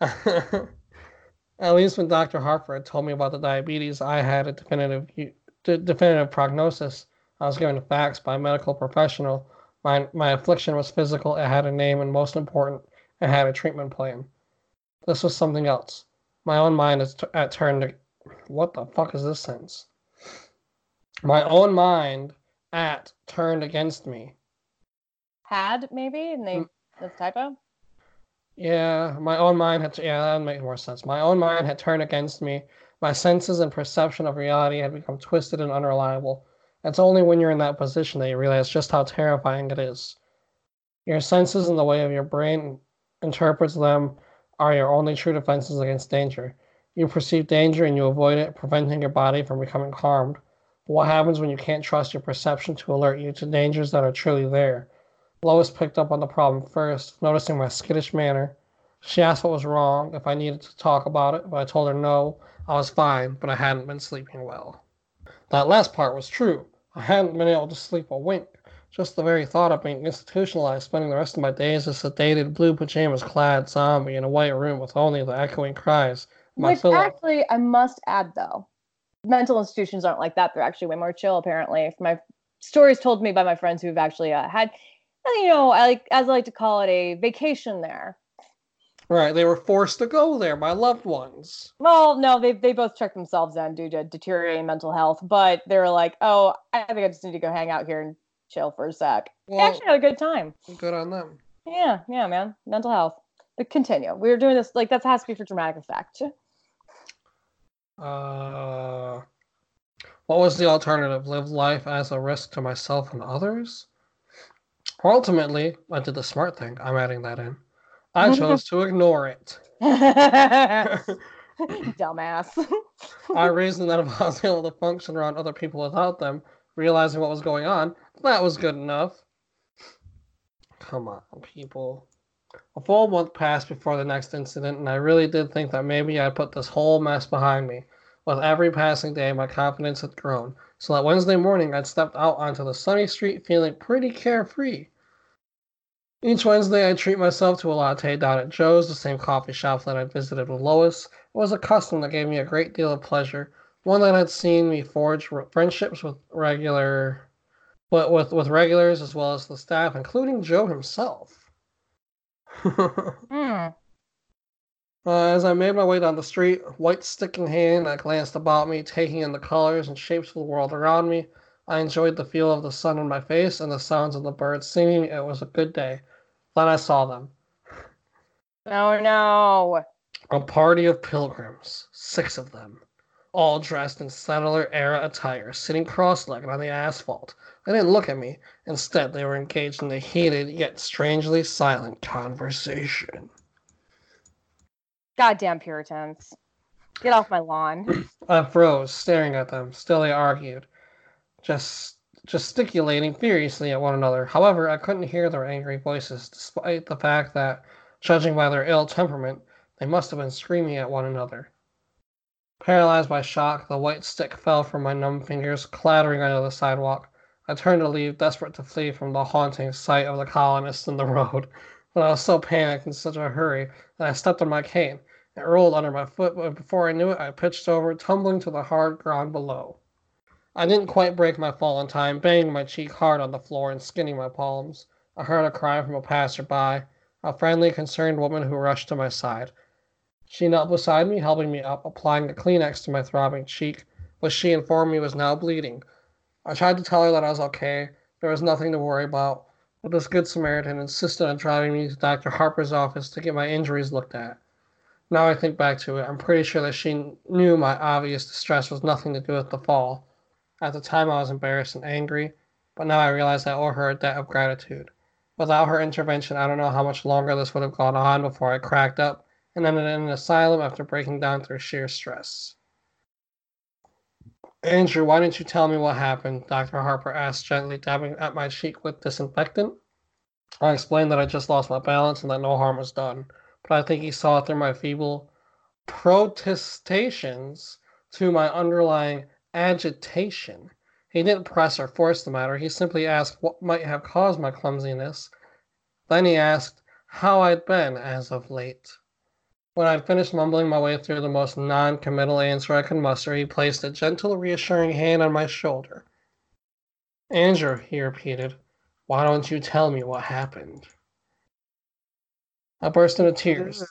At least when Dr. Harper had told me about the diabetes, I had a definitive definitive prognosis. I was given the facts by a medical professional. My my affliction was physical. It had a name, and most important, it had a treatment plan. This was something else. My own mind is t- at turned. To, what the fuck is this sentence? my own mind at turned against me. Had maybe, and they mm. that's typo. Yeah, my own mind had. Yeah, that would make more sense. My own mind had turned against me. My senses and perception of reality had become twisted and unreliable. It's only when you're in that position that you realize just how terrifying it is. Your senses and the way of your brain interprets them are your only true defenses against danger. You perceive danger and you avoid it, preventing your body from becoming harmed. But What happens when you can't trust your perception to alert you to dangers that are truly there? Lois picked up on the problem first, noticing my skittish manner. She asked what was wrong, if I needed to talk about it, but I told her no, I was fine, but I hadn't been sleeping well. That last part was true. I hadn't been able to sleep a wink. Just the very thought of being institutionalized, spending the rest of my days as a sedated, blue pajamas clad zombie in a white room with only the echoing cries. My Which pillow. actually, I must add though, mental institutions aren't like that. They're actually way more chill, apparently. My stories told me by my friends who've actually uh, had, you know, I like as I like to call it, a vacation there. Right, they were forced to go there my loved ones. Well, no, they they both checked themselves in due to deteriorating mental health, but they were like, "Oh, I think I just need to go hang out here and chill for a sec." Well, they actually had a good time. Good on them. Yeah, yeah, man. Mental health. But continue. We were doing this like that has to be for dramatic effect. Uh, what was the alternative? Live life as a risk to myself and others? Ultimately, I did the smart thing. I'm adding that in. I chose to ignore it. Dumbass. I reasoned that if I was able to function around other people without them, realizing what was going on, that was good enough. Come on, people. A full month passed before the next incident, and I really did think that maybe I'd put this whole mess behind me. With every passing day, my confidence had grown, so that Wednesday morning I'd stepped out onto the sunny street feeling pretty carefree. Each Wednesday, I'd treat myself to a latte down at Joe's, the same coffee shop that I'd visited with Lois. It was a custom that gave me a great deal of pleasure, one that had seen me forge friendships with regular, but with, with regulars as well as the staff, including Joe himself mm. uh, as I made my way down the street, white stick in hand, I glanced about me, taking in the colors and shapes of the world around me. I enjoyed the feel of the sun on my face and the sounds of the birds singing. It was a good day. Then I saw them. Oh no! A party of pilgrims, six of them, all dressed in settler era attire, sitting cross legged on the asphalt. They didn't look at me. Instead, they were engaged in a heated yet strangely silent conversation. Goddamn Puritans. Get off my lawn. I froze, staring at them. Still they argued, just gesticulating furiously at one another. However, I couldn't hear their angry voices, despite the fact that, judging by their ill temperament, they must have been screaming at one another. Paralyzed by shock, the white stick fell from my numb fingers, clattering onto the sidewalk. I turned to leave, desperate to flee from the haunting sight of the colonists in the road. But I was so panicked in such a hurry that I stepped on my cane. It rolled under my foot, but before I knew it, I pitched over, tumbling to the hard ground below. I didn't quite break my fall in time, banging my cheek hard on the floor and skinning my palms. I heard a cry from a passer-by, a friendly, concerned woman who rushed to my side. She knelt beside me, helping me up, applying a Kleenex to my throbbing cheek, which she informed me was now bleeding. I tried to tell her that I was okay. There was nothing to worry about. But this Good Samaritan insisted on driving me to Dr. Harper's office to get my injuries looked at. Now I think back to it, I'm pretty sure that she knew my obvious distress was nothing to do with the fall. At the time, I was embarrassed and angry, but now I realize I owe her a debt of gratitude. Without her intervention, I don't know how much longer this would have gone on before I cracked up and ended in an asylum after breaking down through sheer stress. Andrew, why didn't you tell me what happened? Dr. Harper asked gently, dabbing at my cheek with disinfectant. I explained that I just lost my balance and that no harm was done, but I think he saw through my feeble protestations to my underlying agitation. He didn't press or force the matter, he simply asked what might have caused my clumsiness. Then he asked how I'd been as of late. When I'd finished mumbling my way through the most non committal answer I could muster, he placed a gentle, reassuring hand on my shoulder. Andrew, he repeated, why don't you tell me what happened? I burst into tears.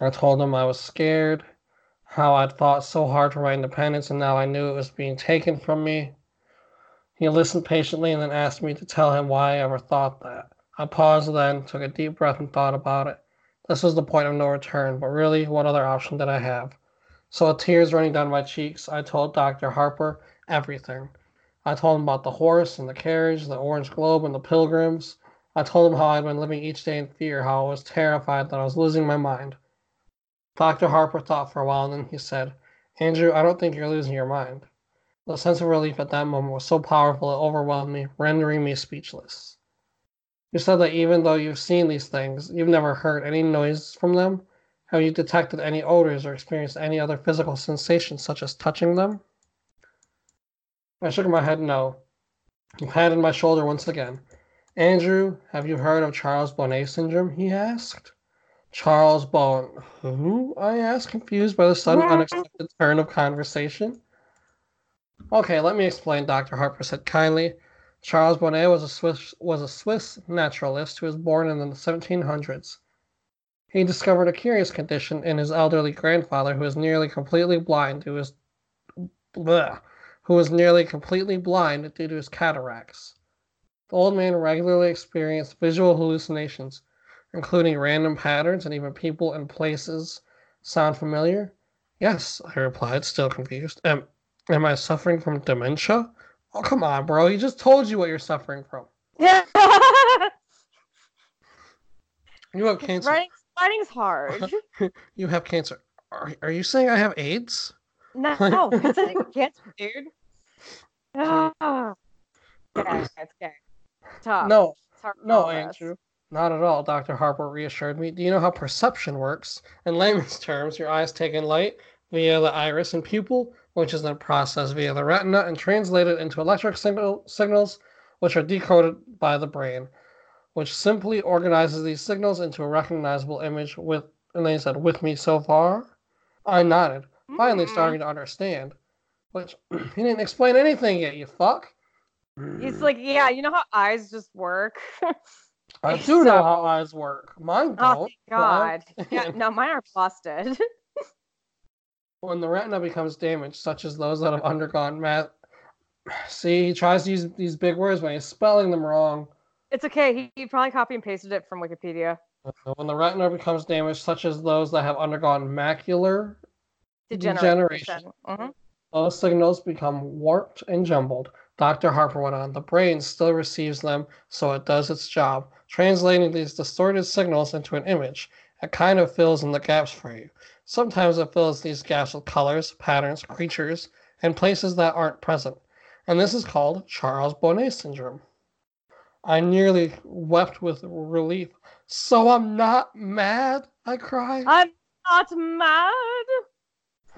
I told him I was scared, how I'd fought so hard for my independence, and now I knew it was being taken from me. He listened patiently and then asked me to tell him why I ever thought that. I paused then, took a deep breath, and thought about it. This was the point of no return, but really, what other option did I have? So, with tears running down my cheeks, I told Dr. Harper everything. I told him about the horse and the carriage, the orange globe and the pilgrims. I told him how I'd been living each day in fear, how I was terrified that I was losing my mind. Dr. Harper thought for a while and then he said, Andrew, I don't think you're losing your mind. The sense of relief at that moment was so powerful it overwhelmed me, rendering me speechless. You said that even though you've seen these things, you've never heard any noise from them? Have you detected any odors or experienced any other physical sensations, such as touching them? I shook my head no. He patted my shoulder once again. Andrew, have you heard of Charles Bonnet syndrome? he asked. Charles Bon. Who? I asked, confused by the sudden unexpected turn of conversation. Okay, let me explain, Dr. Harper said kindly. Charles Bonnet was a Swiss was a Swiss naturalist who was born in the 1700s. He discovered a curious condition in his elderly grandfather, who was nearly completely blind, who was bleh, who was nearly completely blind due to his cataracts. The old man regularly experienced visual hallucinations, including random patterns and even people and places. Sound familiar? Yes, I replied, still confused. Am, am I suffering from dementia? Oh, come on, bro. He just told you what you're suffering from. Yeah. You have cancer. Writing, writing's hard. You have cancer. Are, are you saying I have AIDS? No, it's cancer, dude. Ah. Okay, it's okay. Tough. No, no, of us. Not at all, Dr. Harper reassured me. Do you know how perception works? In layman's terms, your eyes take in light via the iris and pupil, which is then processed via the retina and translated into electric signal, signals, which are decoded by the brain, which simply organizes these signals into a recognizable image with, and then he said, with me so far? I nodded, finally Mm. starting to understand. Which, he didn't explain anything yet, you fuck. He's like, yeah, you know how eyes just work. I do know how eyes work. Mine don't. oh, God. Yeah, no, mine are busted. When the retina becomes damaged, such as those that have undergone math. See, he tries to use these big words, but he's spelling them wrong. it's okay. He, he probably copy and pasted it from Wikipedia. When the retina becomes damaged, such as those that have undergone macular Degeneration. Mhm. Those signals become warped and jumbled. Dr. Harper went on. The brain still receives them, so it does its job, translating these distorted signals into an image. It kind of fills in the gaps for you. Sometimes it fills these gaps with colors, patterns, creatures, and places that aren't present. And this is called Charles Bonnet syndrome. I nearly wept with relief. So I'm not mad? I cried. I'm not mad.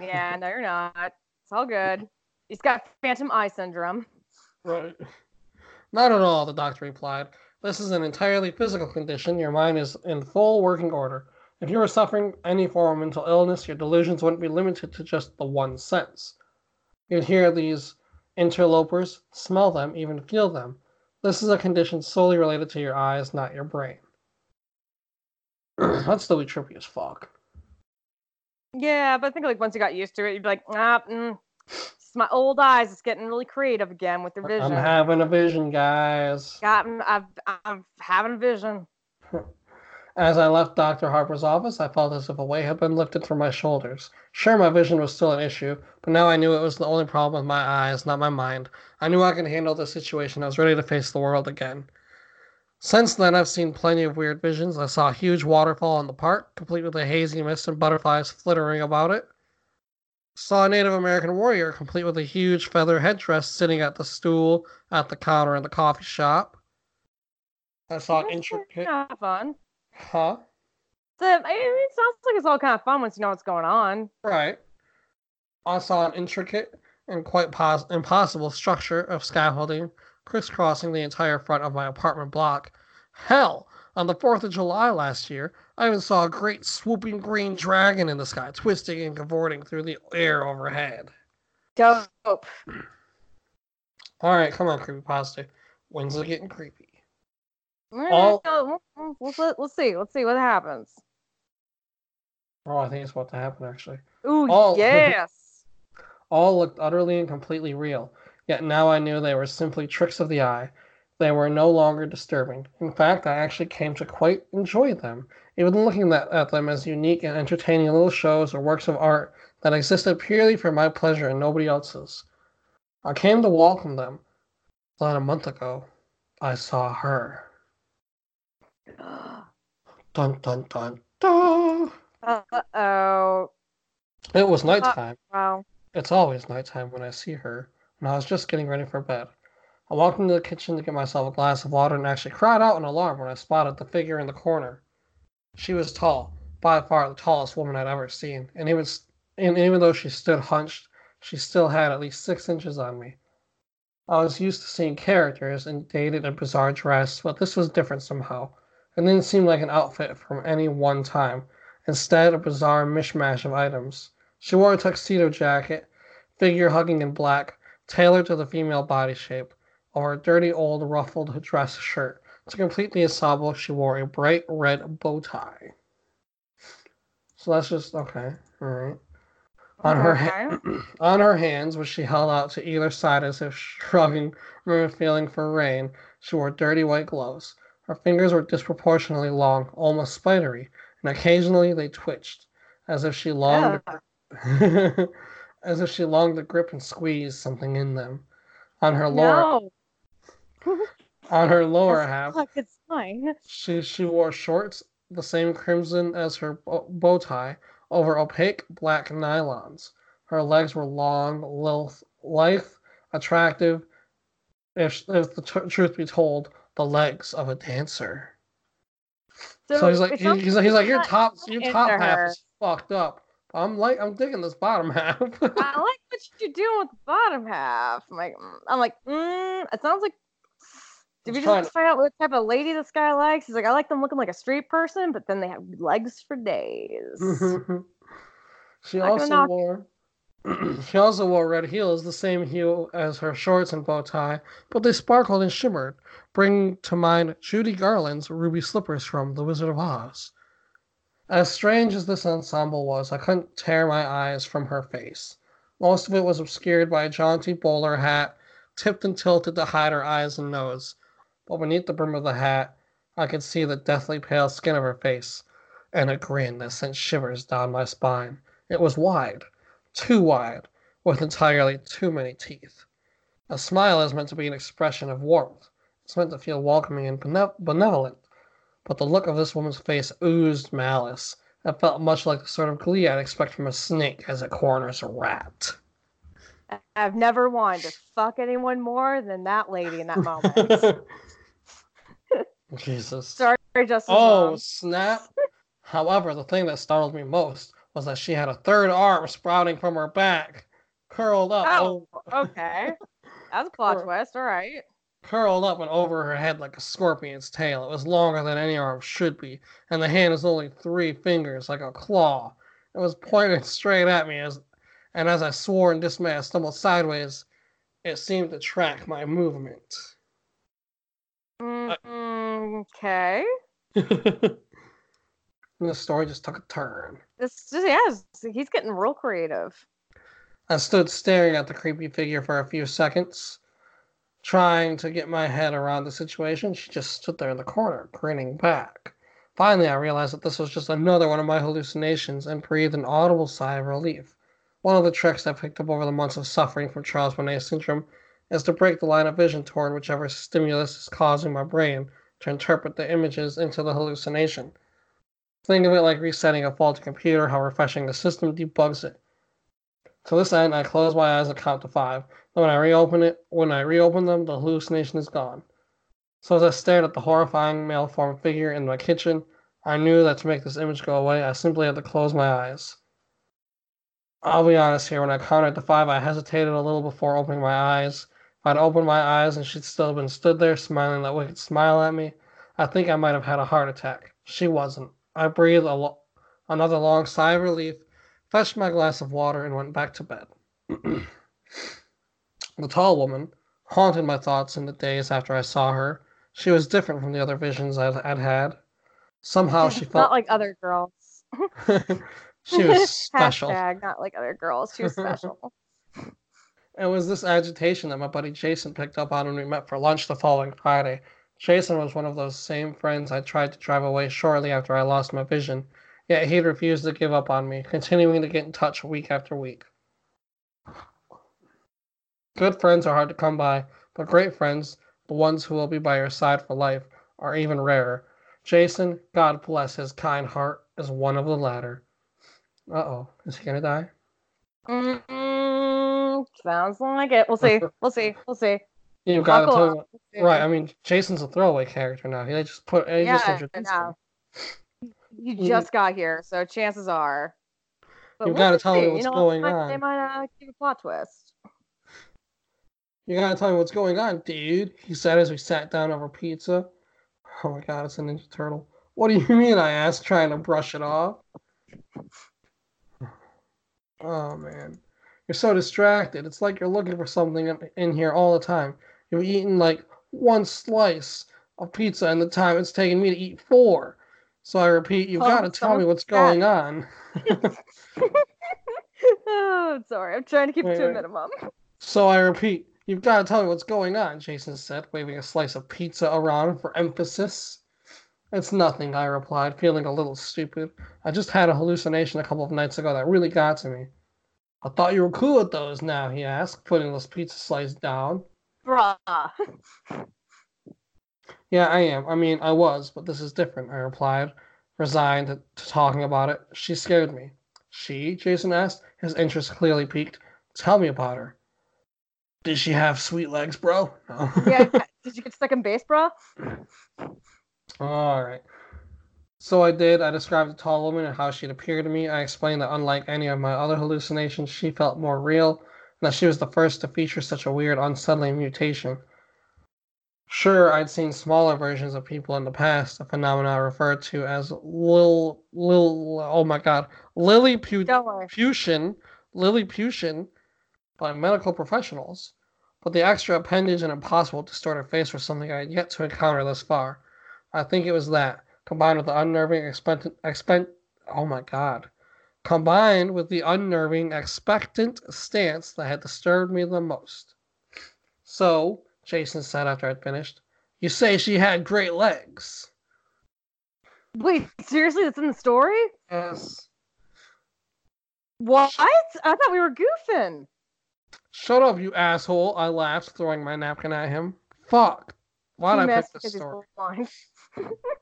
Yeah, no, you're not. It's all good. He's got phantom eye syndrome. Right. Not at all, the doctor replied. This is an entirely physical condition. Your mind is in full working order. If you were suffering any form of mental illness, your delusions wouldn't be limited to just the one sense. You'd hear these interlopers, smell them, even feel them. This is a condition solely related to your eyes, not your brain. That's still trippy as fuck. Yeah, but I think like once you got used to it, you'd be like, ah, mm, my old eyes. It's getting really creative again with the vision. I'm having a vision, guys. Got, I've, I'm having a vision. As I left Dr. Harper's office, I felt as if a weight had been lifted from my shoulders. Sure, my vision was still an issue, but now I knew it was the only problem with my eyes, not my mind. I knew I could handle the situation. I was ready to face the world again. Since then, I've seen plenty of weird visions. I saw a huge waterfall in the park, complete with a hazy mist and butterflies flittering about it. Saw a Native American warrior, complete with a huge feather headdress, sitting at the stool at the counter in the coffee shop. I saw an intricate. kind of fun. Huh? So, I mean, it sounds like it's all kind of fun once you know what's going on. Right. I saw an intricate and quite pos- impossible structure of scaffolding crisscrossing the entire front of my apartment block. Hell, on the 4th of July last year, I even saw a great swooping green dragon in the sky, twisting and cavorting through the air overhead. Dope. All right, come on, creepypasta. When's it getting creepy? All... Let's, let, let's see. Let's see what happens. Oh, I think it's about to happen, actually. Ooh, All- yes. All looked utterly and completely real, yet now I knew they were simply tricks of the eye. They were no longer disturbing. In fact, I actually came to quite enjoy them, even looking at, at them as unique and entertaining little shows or works of art that existed purely for my pleasure and nobody else's. I came to welcome them. Then a month ago, I saw her. Dun dun dun dun. Uh oh. It was nighttime. Wow. It's always nighttime when I see her, and I was just getting ready for bed. I walked into the kitchen to get myself a glass of water and actually cried out in alarm when I spotted the figure in the corner. She was tall, by far the tallest woman I'd ever seen, and even, and even though she stood hunched, she still had at least six inches on me. I was used to seeing characters in dated and bizarre dress, but this was different somehow. It didn't seem like an outfit from any one time, instead, a bizarre mishmash of items. She wore a tuxedo jacket, figure hugging in black, tailored to the female body shape, over a dirty old ruffled dress shirt. To complete the ensemble, she wore a bright red bow tie. So that's just okay. All right. On her ha- on her hands, which she held out to either side as if shrugging from a feeling for rain, she wore dirty white gloves. Her fingers were disproportionately long, almost spidery, and occasionally they twitched, as if she longed Yeah. as if she longed to grip and squeeze something in them. On her lower No. on her lower half, Fuck, it's fine. she she wore shorts the same crimson as her bow tie over opaque black nylons. Her legs were long, lithe, attractive. If if the tr- truth be told, the legs of a dancer. So, he's like he- he's like he's like your top your top half her. is fucked up. I'm like I'm digging this bottom half. I like what you're doing with the bottom half. I'm like, mm, I'm like, mm, it sounds like. Did we Just just find out what type of lady this guy likes? He's like, I like them looking like a street person, but then they have legs for days. she also knock- wore she also wore red heels, the same hue as her shorts and bow tie, but they sparkled and shimmered, bringing to mind Judy Garland's ruby slippers from The Wizard of Oz. As strange as this ensemble was, I couldn't tear my eyes from her face. Most of it was obscured by a jaunty bowler hat, tipped and tilted to hide her eyes and nose. But beneath the brim of the hat, I could see the deathly pale skin of her face, and a grin that sent shivers down my spine. It was wide, too wide, with entirely too many teeth. A smile is meant to be an expression of warmth. It's meant to feel welcoming and benevolent. But the look of this woman's face oozed malice. It felt much like the sort of glee I'd expect from a snake as it corners a rat. I've never wanted to fuck anyone more than that lady in that moment. Jesus. Sorry, Justin. Oh, snap. However, the thing that startled me most was that she had a third arm sprouting from her back, curled up, Oh, o- okay. That's a plot twist. All right. curled up and over her head like a scorpion's tail. It was longer than any arm should be, and the hand was only three fingers, like a claw. It was pointed straight at me as, and as I swore in dismay, I stumbled sideways. It seemed to track my movement. Mm, okay. and the story just took a turn. This just yeah, he's getting real creative. I stood staring at the creepy figure for a few seconds, trying to get my head around the situation. She just stood there in the corner, grinning back. Finally, I realized that this was just another one of my hallucinations and breathed an audible sigh of relief. One of the tricks I picked up over the months of suffering from Charles Bonnet syndrome is to break the line of vision toward whichever stimulus is causing my brain to interpret the images into the hallucination. Think of it like resetting a faulty computer, how refreshing the system debugs it. To this end, I close my eyes and count to five. Then when I reopen it, when I reopen them, the hallucination is gone. So as I stared at the horrifying male form figure in my kitchen, I knew that to make this image go away, I simply had to close my eyes. I'll be honest here, when I counted to five, I hesitated a little before opening my eyes. I'd opened my eyes and she'd still been stood there smiling that wicked smile at me, I think I might have had a heart attack. She wasn't. I breathed lo- another long sigh of relief, fetched my glass of water, and went back to bed. the tall woman haunted my thoughts in the days after I saw her. She was different from the other visions I'd, I'd had. Somehow she felt not like other girls. she was special. Hashtag not like other girls. She was special. It was this agitation that my buddy Jason picked up on when we met for lunch the following Friday. Jason was one of those same friends I tried to drive away shortly after I lost my vision, yet he'd refused to give up on me, continuing to get in touch week after week. Good friends are hard to come by, but great friends, the ones who will be by your side for life, are even rarer. Jason, God bless his kind heart, is one of the latter. Uh oh, is he gonna die? Mm, sounds like it. We'll see. We'll see. We'll see. You gotta tell right? I mean, Jason's a throwaway character now. He just put, he just Yeah, introduced no. him. You just got here, so chances are. But You we'll gotta just tell me what's you know, going they might- on. They might uh, give a plot twist. You gotta tell me what's going on, dude. He said as we sat down over pizza. Oh my god, it's a Ninja Turtle. What do you mean? I asked, trying to brush it off. Oh man, you're so distracted. It's like you're looking for something in- here all the time. You've eaten like one slice of pizza in the time it's taken me to eat four. So I repeat, you've Oh, got to tell me what's going on. oh, sorry. I'm trying to keep it Wait, to a minimum. So I repeat, you've got to tell me what's going on, Jason said, waving a slice of pizza around for emphasis. It's nothing, I replied, feeling a little stupid. I just had a hallucination a couple of nights ago that really got to me. I thought you were cool with those now, he asked, putting this pizza slice down. Bruh. Yeah, I am. I mean, I was, but this is different, I replied, resigned to, talking about it. She scared me. She? Jason asked, his interest clearly piqued. Tell me about her. Did she have sweet legs, bro? No. yeah. Did you get second base, bruh? All right. So I did. I described the tall woman and how she'd appeared to me. I explained that unlike any of my other hallucinations, she felt more real, and that she was the first to feature such a weird, unsettling mutation. Sure, I'd seen smaller versions of people in the past, a phenomenon referred to as Lil Lil oh my god, Lilliputian. Lilliputian by medical professionals. But the extra appendage and impossible distorted face was something I had yet to encounter thus far. I think it was that, combined with the unnerving expectant, expect, oh my god, combined with the unnerving expectant stance that had disturbed me the most. So, Jason said after I'd finished, you say she had great legs. Wait, seriously? That's in the story? Yes. What? I thought we were goofing. Shut up, you asshole, I laughed, throwing my napkin at him. Fuck. Why'd He I pick this story?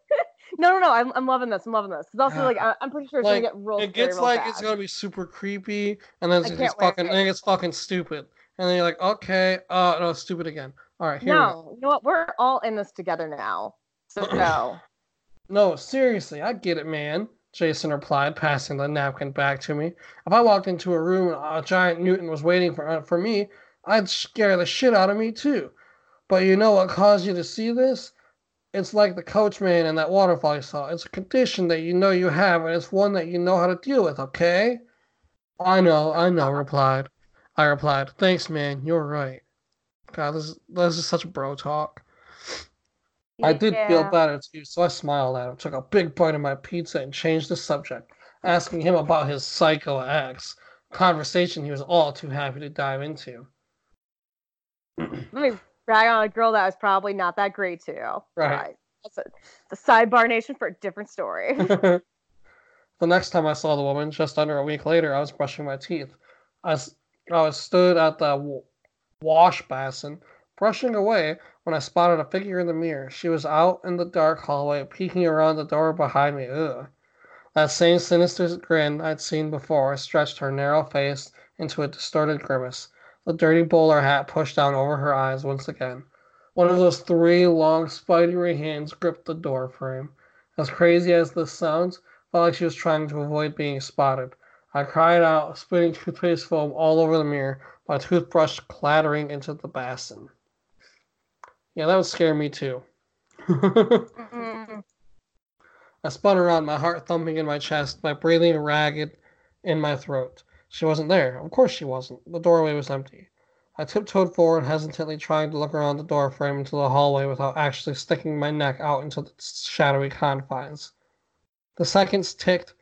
no, no, no. I'm, I'm loving this. I'm loving this. Because also, like, I, I'm pretty sure it's Like, gonna get real. It gets real like fast. it's gonna be super creepy, and then it's, it's fucking, and then it's fucking stupid, and then you're like, okay, uh, no, it's stupid again. All right, here we go. No, you know what? We're all in this together now. So no. No, seriously, I get it, man. Jason replied, passing the napkin back to me. If I walked into a room and a giant mutant was waiting for uh, for me, I'd scare the shit out of me too. But you know what caused you to see this? It's like the coachman and that waterfall you saw. It's a condition that you know you have, and it's one that you know how to deal with. Okay? I know, I know. Replied. I replied. Thanks, man. You're right. God, this is this is such bro talk. I did feel Yeah. better too, so I smiled at him, took a big bite of my pizza, and changed the subject, asking him about his psycho ex. Conversation he was all too happy to dive into. Let me brag on a girl that was probably not that great too. Right. But That's a, the sidebar nation for a different story. the next time I saw the woman, just under a week later, I was brushing my teeth. I was, I was stood at the w- wash basin, brushing away when I spotted a figure in the mirror. She was out in the dark hallway, peeking around the door behind me. Ugh. That same sinister grin I'd seen before stretched her narrow face into a distorted grimace. The dirty bowler hat pushed down over her eyes once again. One of those three long, spidery hands gripped the door frame. As crazy as this sounds, felt like she was trying to avoid being spotted. I cried out, spitting toothpaste foam all over the mirror, my toothbrush clattering into the basin. Yeah, that would scare me too. I spun around, my heart thumping in my chest, my breathing ragged in my throat. She wasn't there. Of course she wasn't. The doorway was empty. I tiptoed forward, hesitantly trying to look around the door frame into the hallway without actually sticking my neck out into the shadowy confines. The seconds ticked.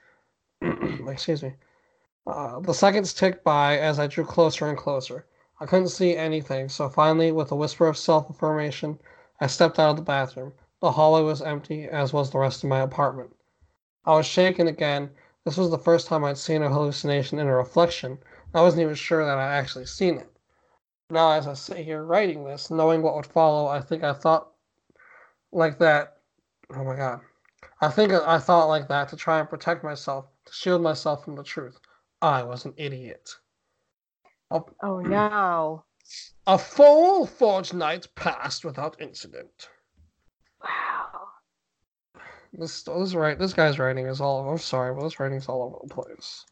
excuse me. Uh, the seconds ticked by as I drew closer and closer. I couldn't see anything, so finally, with a whisper of self affirmation, I stepped out of the bathroom. The hallway was empty, as was the rest of my apartment. I was shaken again this was the first time I'd seen a hallucination in a reflection. I wasn't even sure that I'd actually seen it. Now, as I sit here writing this, knowing what would follow, I think I thought like that. Oh my god. I think I thought like that to try and protect myself, to shield myself from the truth. I was an idiot. A, Oh no. a full fortnight passed without incident. This, this right, this guy's writing is all. I'm sorry, but this writing's all over the place.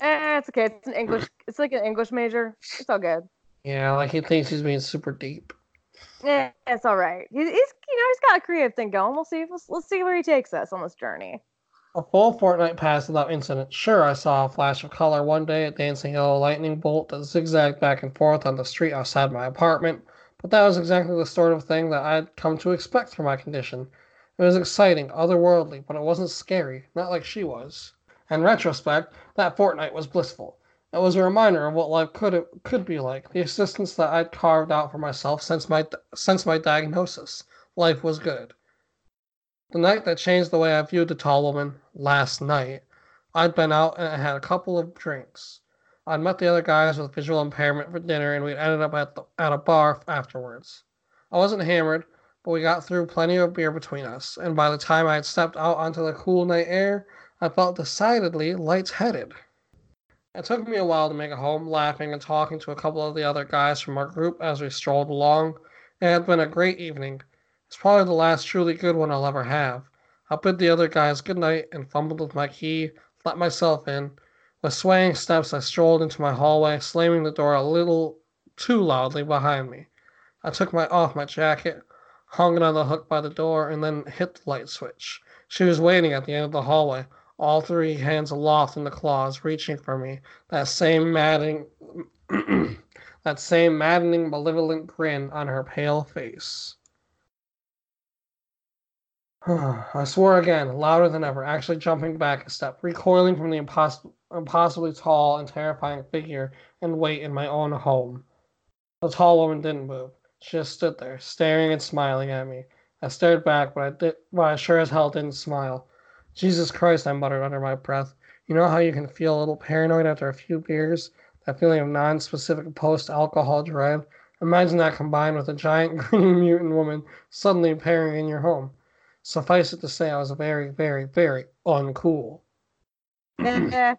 Eh, it's okay. It's an English. It's like an English major. It's all good. Yeah, like he thinks he's being super deep. Eh, it's all right. He's, he's you know he's got a creative thing going. We'll see. Let's, let's see where he takes us on this journey. A full fortnight passed without incident. Sure, I saw a flash of color one day, a dancing yellow lightning bolt that zigzagged back and forth on the street outside my apartment, but that was exactly the sort of thing that I'd come to expect for my condition. It was exciting, otherworldly, but it wasn't scary, not like she was. In retrospect, that fortnight was blissful. It was a reminder of what life could could be like, the existence that I'd carved out for myself since my since my diagnosis. Life was good. The night that changed the way I viewed the tall woman, last night, I'd been out and I had a couple of drinks. I'd met the other guys with visual impairment for dinner, and we'd ended up at the, at a bar afterwards. I wasn't hammered, but we got through plenty of beer between us, and by the time I had stepped out onto the cool night air, I felt decidedly lights-headed. It took me a while to make it home, laughing and talking to a couple of the other guys from our group as we strolled along. It had been a great evening. It's probably the last truly good one I'll ever have. I bid the other guys good night and fumbled with my key, let myself in. With swaying steps, I strolled into my hallway, slamming the door a little too loudly behind me. I took my off my jacket, hung on the hook by the door, and then hit the light switch. She was waiting at the end of the hallway, all three hands aloft in the claws, reaching for me. That same maddening, that same maddening, malevolent grin on her pale face. I swore again, louder than ever, actually jumping back a step, recoiling from the imposs- impossibly tall and terrifying figure and weight in my own home. The tall woman didn't move. She just stood there, staring and smiling at me. I stared back, but I did, but I sure as hell didn't smile. Jesus Christ, I muttered under my breath. You know how you can feel a little paranoid after a few beers? That feeling of non-specific post-alcohol dread? Imagine that combined with a giant green mutant woman suddenly appearing in your home. Suffice it to say, I was very, very, very uncool. I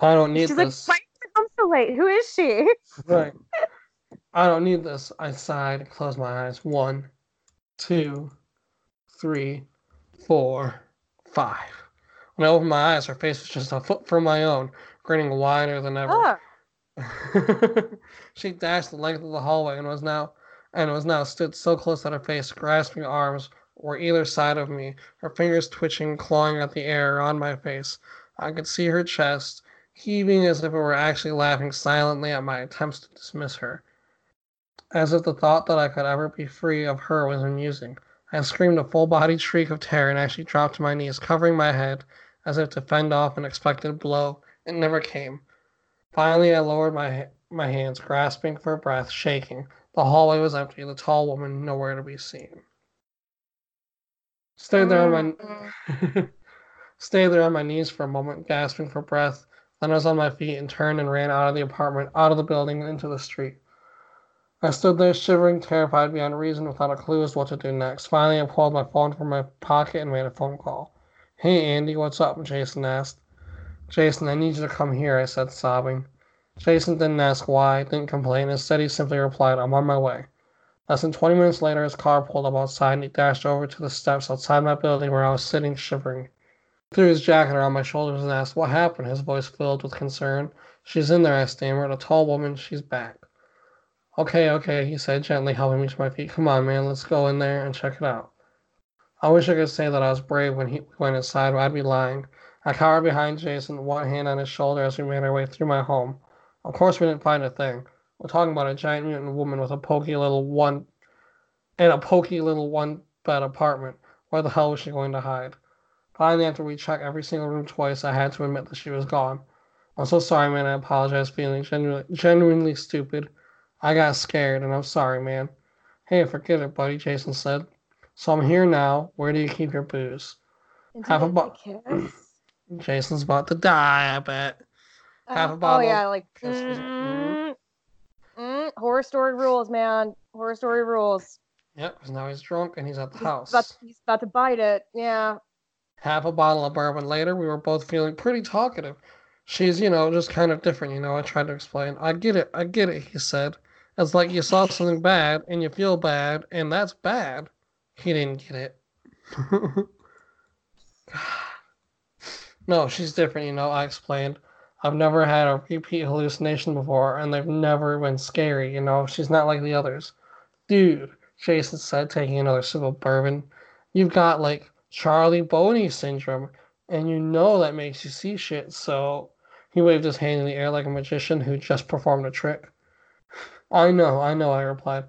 don't need She's like, this. why did you come so late? Who is she? Right. I don't need this. I sighed and closed my eyes. One, two, three, four, five. When I opened my eyes, her face was just a foot from my own, grinning wider than ever. Oh, she dashed the length of the hallway and was now and was now stood so close that her face, grasping arms, were either side of me, her fingers twitching, clawing at the air on my face. I could see her chest, heaving as if it were actually laughing silently at my attempts to dismiss her. As if the thought that I could ever be free of her was amusing. I screamed a full bodied shriek of terror and actually dropped to my knees, covering my head as if to fend off an expected blow. It never came. Finally, I lowered my my hands, grasping for breath, shaking. The hallway was empty, the tall woman nowhere to be seen. Stayed there on my stayed there on my knees for a moment, gasping for breath. Then I was on my feet and turned and ran out of the apartment, out of the building, and into the street. I stood there shivering, terrified beyond reason, without a clue as to what to do next. Finally, I pulled my phone from my pocket and made a phone call. Hey, Andy, what's up? Jason asked. Jason, I need you to come here, I said, sobbing. Jason didn't ask why, didn't complain. Instead, he simply replied, I'm on my way. Less than 20 minutes later, his car pulled up outside and he dashed over to the steps outside my building where I was sitting shivering. He threw his jacket around my shoulders and asked, What happened? His voice filled with concern. She's in there, I stammered. A tall woman, she's back. Okay, okay, he said, gently helping me to my feet. Come on, man, let's go in there and check it out. I wish I could say that I was brave when he went inside, but I'd be lying. I cowered behind Jason, one hand on his shoulder as we made our way through my home. Of course, we didn't find a thing. We're talking about a giant mutant woman with a pokey little one in a pokey little one bed apartment. Where the hell was she going to hide? Finally, after we checked every single room twice, I had to admit that she was gone. I'm so sorry, man. I apologize, feeling genuinely, genuinely stupid. I got scared, and I'm sorry, man. Hey, forget it, buddy, Jason said. So I'm here now. Where do you keep your booze? Half a bottle. Jason's about to die, I bet. Half a bottle. Oh, yeah, like. Mm, mm, horror story rules, man. Horror story rules. Yep, because now he's drunk and he's at the he's house. About to, he's about to bite it, yeah. Half a bottle of bourbon later, we were both feeling pretty talkative. She's, you know, just kind of different, you know. I tried to explain. I get it, I get it, he said. It's like you saw something bad and you feel bad, and that's bad. He didn't get it. no, she's different, you know, I explained. I've never had a repeat hallucination before, and they've never been scary, you know. She's not like the others. Dude, Jason said, taking another sip of bourbon, you've got like Charles Bonnet syndrome, and you know that makes you see shit, so. He waved his hand in the air like a magician who just performed a trick. I know, I know, I replied.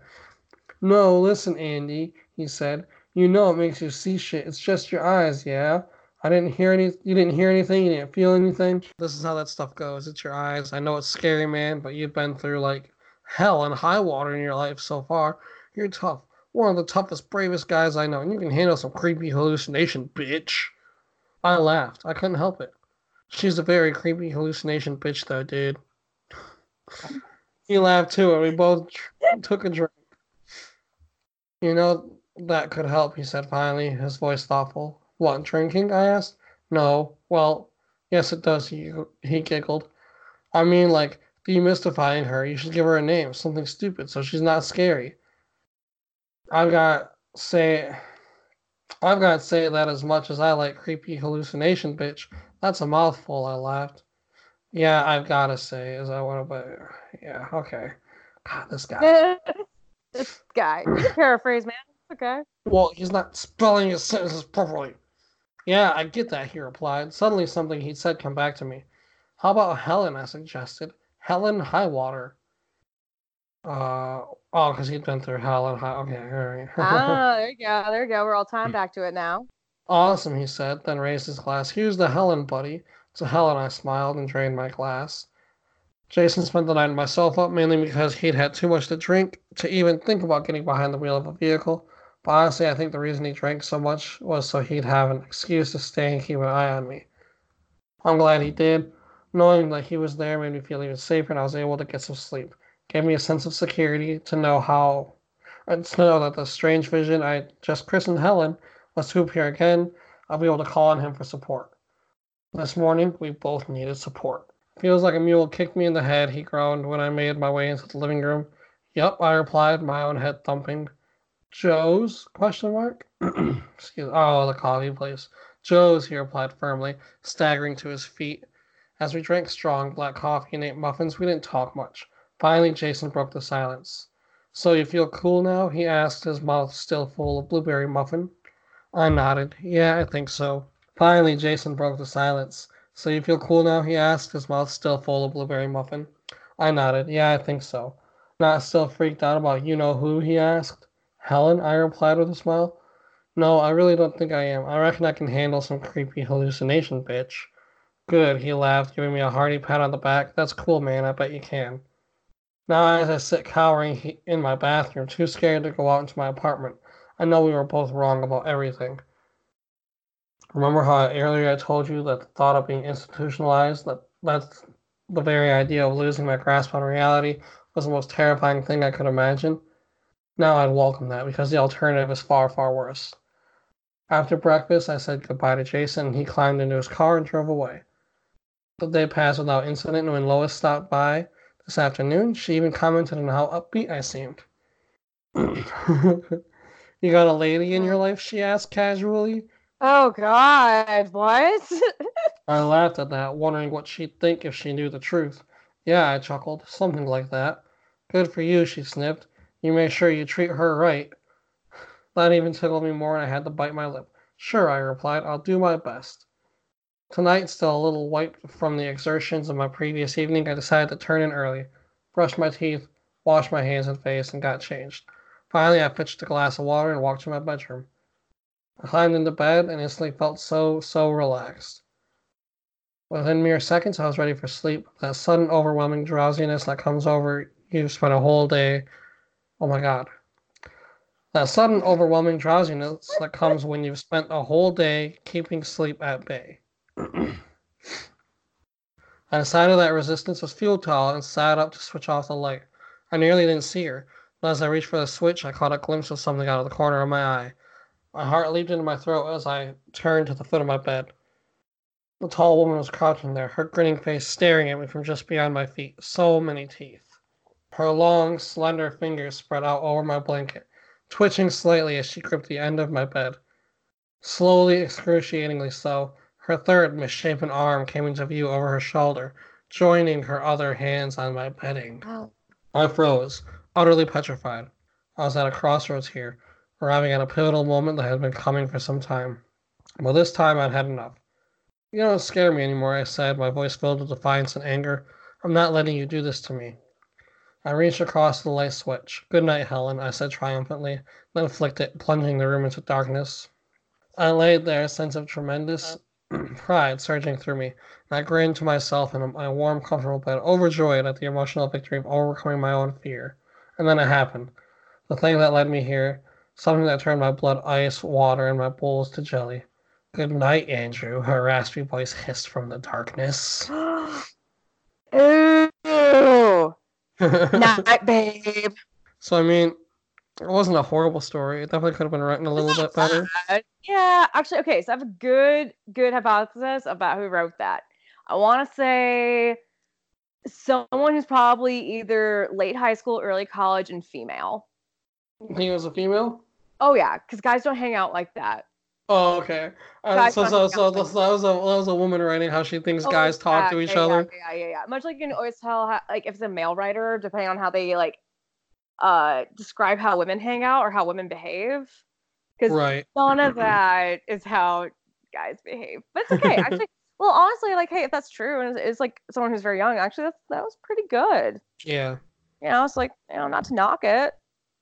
No, listen, Andy, he said. You know it makes you see shit. It's just your eyes, yeah? I didn't hear any you didn't hear anything, you didn't feel anything. This is how that stuff goes. It's your eyes. I know it's scary, man, but you've been through like hell and high water in your life so far. You're tough. One of the toughest, bravest guys I know, and you can handle some creepy hallucination, bitch. I laughed. I couldn't help it. She's a very creepy hallucination bitch though, dude. He laughed too, and we both took a drink. You know, that could help, he said finally, his voice thoughtful. What, drinking? I asked. No. Well, yes, it does, he, he giggled. I mean, like, demystifying her. You should give her a name, something stupid, so she's not scary. I've got say I've got to say that as much as I like creepy hallucination bitch. That's a mouthful, I laughed. Yeah, I've got to say, is that what about? Yeah, okay. God, this guy. this guy. Paraphrase, man. Okay. Well, he's not spelling his sentences properly. Yeah, I get that, he replied. Suddenly, something he'd said come back to me. How about Helen? I suggested. Helen Highwater. Uh, oh, because he'd been through Helen high. Okay, all right. ah, there you go. There you go. We're all time back to it now. Awesome, he said, then raised his glass. Here's the Helen, buddy. To Helen, I smiled and drained my glass. Jason spent the night on my sofa, mainly because he'd had too much to drink to even think about getting behind the wheel of a vehicle. But honestly, I think the reason he drank so much was so he'd have an excuse to stay and keep an eye on me. I'm glad he did. Knowing that he was there made me feel even safer, and I was able to get some sleep. Gave me a sense of security to know how, uh, to know that the strange vision I just christened Helen was to appear again. I'll be able to call on him for support. This morning, we both needed support. Feels like a mule kicked me in the head, he groaned when I made my way into the living room. Yup, I replied, my own head thumping. Joe's? Question mark? Excuse Oh, the coffee place. Joe's, he replied firmly, staggering to his feet. As we drank strong black coffee and ate muffins, we didn't talk much. Finally, Jason broke the silence. So you feel cool now? he asked, his mouth still full of blueberry muffin. I nodded. Yeah, I think so. Finally, Jason broke the silence. So you feel cool now? he asked, his mouth still full of blueberry muffin. I nodded. Yeah, I think so. Not still freaked out about you know who? he asked. Helen, I replied with a smile. No, I really don't think I am. I reckon I can handle some creepy hallucination, bitch. Good, he laughed, giving me a hearty pat on the back. That's cool, man. I bet you can. Now, as I sit cowering in my bathroom, too scared to go out into my apartment, I know we were both wrong about everything. Remember how earlier I told you that the thought of being institutionalized, that that's the very idea of losing my grasp on reality, was the most terrifying thing I could imagine. Now I'd welcome that because the alternative is far, far worse. After breakfast, I said goodbye to Jason and he climbed into his car and drove away. The day passed without incident, and when Lois stopped by this afternoon, she even commented on how upbeat I seemed. you got a lady in your life? She asked casually. Oh God, what? I laughed at that, wondering what she'd think if she knew the truth. Yeah, I chuckled. Something like that. Good for you, she sniffed. You make sure you treat her right. That even tickled me more, and I had to bite my lip. Sure, I replied. I'll do my best. Tonight, still a little wiped from the exertions of my previous evening, I decided to turn in early, brush my teeth, wash my hands and face, and got changed. Finally, I fetched a glass of water and walked to my bedroom. I climbed into bed and instantly felt so, so relaxed. Within mere seconds, I was ready for sleep. That sudden, overwhelming drowsiness that comes over you spend a whole day. Oh my god. That sudden, overwhelming drowsiness that comes when you've spent a whole day keeping sleep at bay. I decided that resistance was futile and sat up to switch off the light. I nearly didn't see her, but as I reached for the switch, I caught a glimpse of something out of the corner of my eye. My heart leaped into my throat as I turned to the foot of my bed. The tall woman was crouching there, her grinning face staring at me from just beyond my feet. So many teeth. Her long, slender fingers spread out over my blanket, twitching slightly as she gripped the end of my bed. Slowly, excruciatingly so, her third misshapen arm came into view over her shoulder, joining her other hands on my bedding. I froze, utterly petrified. I was at a crossroads here, arriving at a pivotal moment that had been coming for some time. But this time I'd had enough. You don't scare me anymore, I said, my voice filled with defiance and anger. I'm not letting you do this to me. I reached across the light switch. Good night, Helen, I said triumphantly, then flicked it, plunging the room into darkness. I lay there, a sense of tremendous uh. pride surging through me, and I grinned to myself in my warm, comfortable bed, overjoyed at the emotional victory of overcoming my own fear. And then it happened. The thing that led me here, something that turned my blood ice, water, and my bowls to jelly. Good night, Andrew, her raspy voice hissed from the darkness. Ooh, night, babe. So I mean, it wasn't a horrible story. It definitely could have been written a little bit better. Yeah, actually, okay. So I have a good, good hypothesis about who wrote that. I want to say someone who's probably either late high school, early college, and female. He was a female. Oh yeah, because guys don't hang out like that. Oh, okay. Uh, so, so, so, out that was a that was a woman writing how she thinks Oh, guys talk yeah, to each yeah, other. Yeah, yeah, yeah, yeah. Much like you can always tell, how, like if it's a male writer, depending on how they like uh describe how women hang out or how women behave. Because Right. none of that is how guys behave. But it's okay. Actually, well, honestly, like, hey, if that's true, and it's, it's like someone who's very young, actually, that's that was pretty good. Yeah. You know, it's like you know, not to knock it,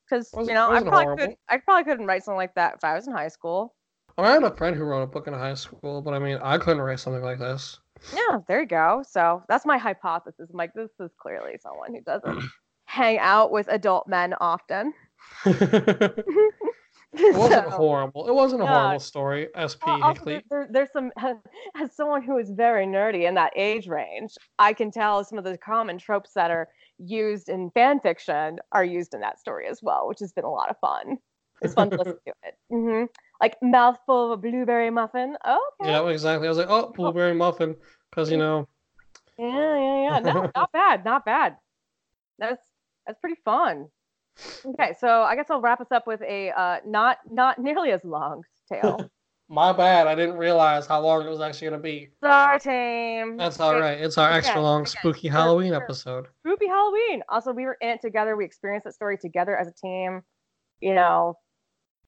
because you know, I probably horrible. could, I probably couldn't write something like that if I was in high school. I, mean, I had a friend who wrote a book in high school, but I mean, I couldn't write something like this. Yeah, there you go. So that's my hypothesis. I'm like, this is clearly someone who doesn't hang out with adult men often. it wasn't So- horrible. It wasn't a No. horrible story. SP Well, also, there, there- there's some as someone who is very nerdy in that age range, I can tell some of the common tropes that are used in fan fiction are used in that story as well, which has been a lot of fun. It's fun to listen to it. hmm Like mouthful of a blueberry muffin. Oh, okay. Yeah, exactly. I was like, oh, blueberry muffin, because you know, Yeah, yeah, yeah. No, not bad, not bad. That's that's pretty fun. Okay, so I guess I'll wrap us up with a uh, not not nearly as long tale. My bad. I didn't realize how long it was actually gonna be. Sorry, team. That's all right. It's our extra long, okay, spooky Halloween episode. Spooky Halloween. Also, we were in it together. We experienced that story together as a team. You know,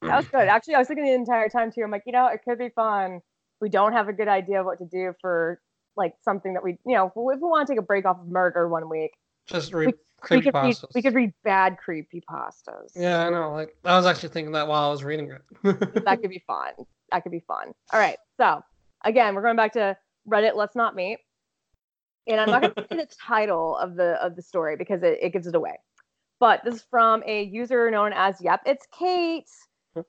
that was good. Actually, I was thinking the entire time too. I'm like, you know, it could be fun. We don't have a good idea of what to do for like something that we, you know, if we want to take a break off of murder one week, Just read we creepy could read, pastas. we could read bad creepy pastas. Yeah, I know. Like I was actually thinking that while I was reading it. that could be fun. That could be fun. All right. So again, we're going back to Reddit. Let's not meet. And I'm not going to say the title of the of the story because it, it gives it away. But this is from a user known as Yep, it's Kate.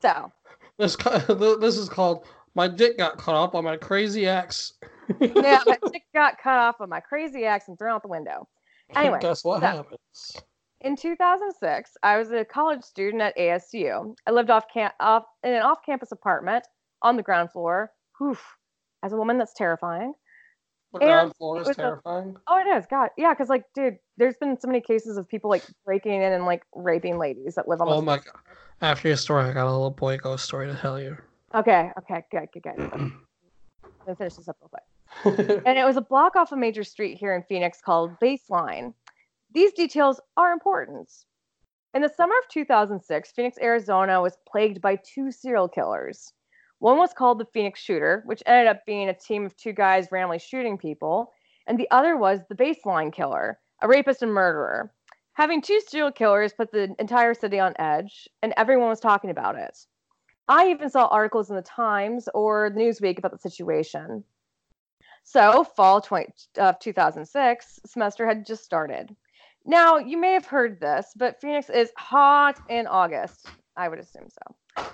So this this is called "My Dick Got Cut Off by My Crazy Ex." yeah, my dick got cut off by my crazy ex and thrown out the window. Anyway, guess what so- happens? In 2006, I was a college student at ASU. I lived off, cam- off in an off-campus apartment on the ground floor. Whew. As a woman, that's terrifying. The And ground floor is was a- terrifying. Oh, it is. God, yeah. Because like, dude, there's been so many cases of people like breaking in and like raping ladies that live on. Oh the my god. After your story, I got a little boy ghost story to tell you. Okay. Okay. Good. Good. Good. Let me finish this up real quick. and it was a block off a major street here in Phoenix called Baseline. These details are important. In the summer of 2006, Phoenix, Arizona was plagued by two serial killers. One was called the Phoenix Shooter, which ended up being a team of two guys randomly shooting people, and the other was the Baseline Killer, a rapist and murderer. Having two serial killers put the entire city on edge, and everyone was talking about it. I even saw articles in the Times or Newsweek about the situation. So, fall 20, of 2006 semester had just started. Now, you may have heard this, but Phoenix is hot in August. I would assume so.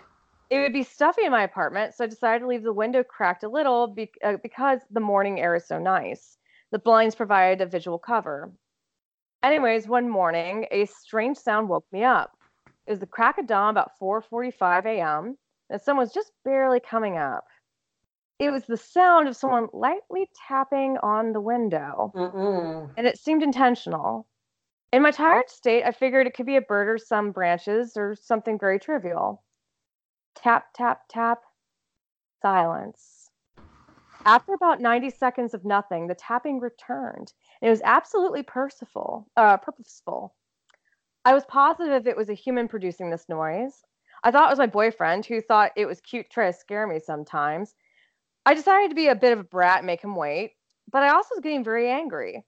It would be stuffy in my apartment, so I decided to leave the window cracked a little be- uh, because the morning air is so nice. The blinds provided a visual cover. Anyways, one morning, a strange sound woke me up. It was the crack of dawn about 4:45 a.m. and sun was just barely coming up. It was the sound of someone lightly tapping on the window, Mm-mm. and it seemed intentional. In my tired state, I figured it could be a bird or some branches or something very trivial. Tap, tap, tap. Silence. After about 90 seconds of nothing, the tapping returned. And it was absolutely purposeful. Uh, purposeful. I was positive it was a human producing this noise. I thought it was my boyfriend who thought it was cute to try to scare me sometimes. I decided to be a bit of a brat and make him wait, but I also was getting very angry.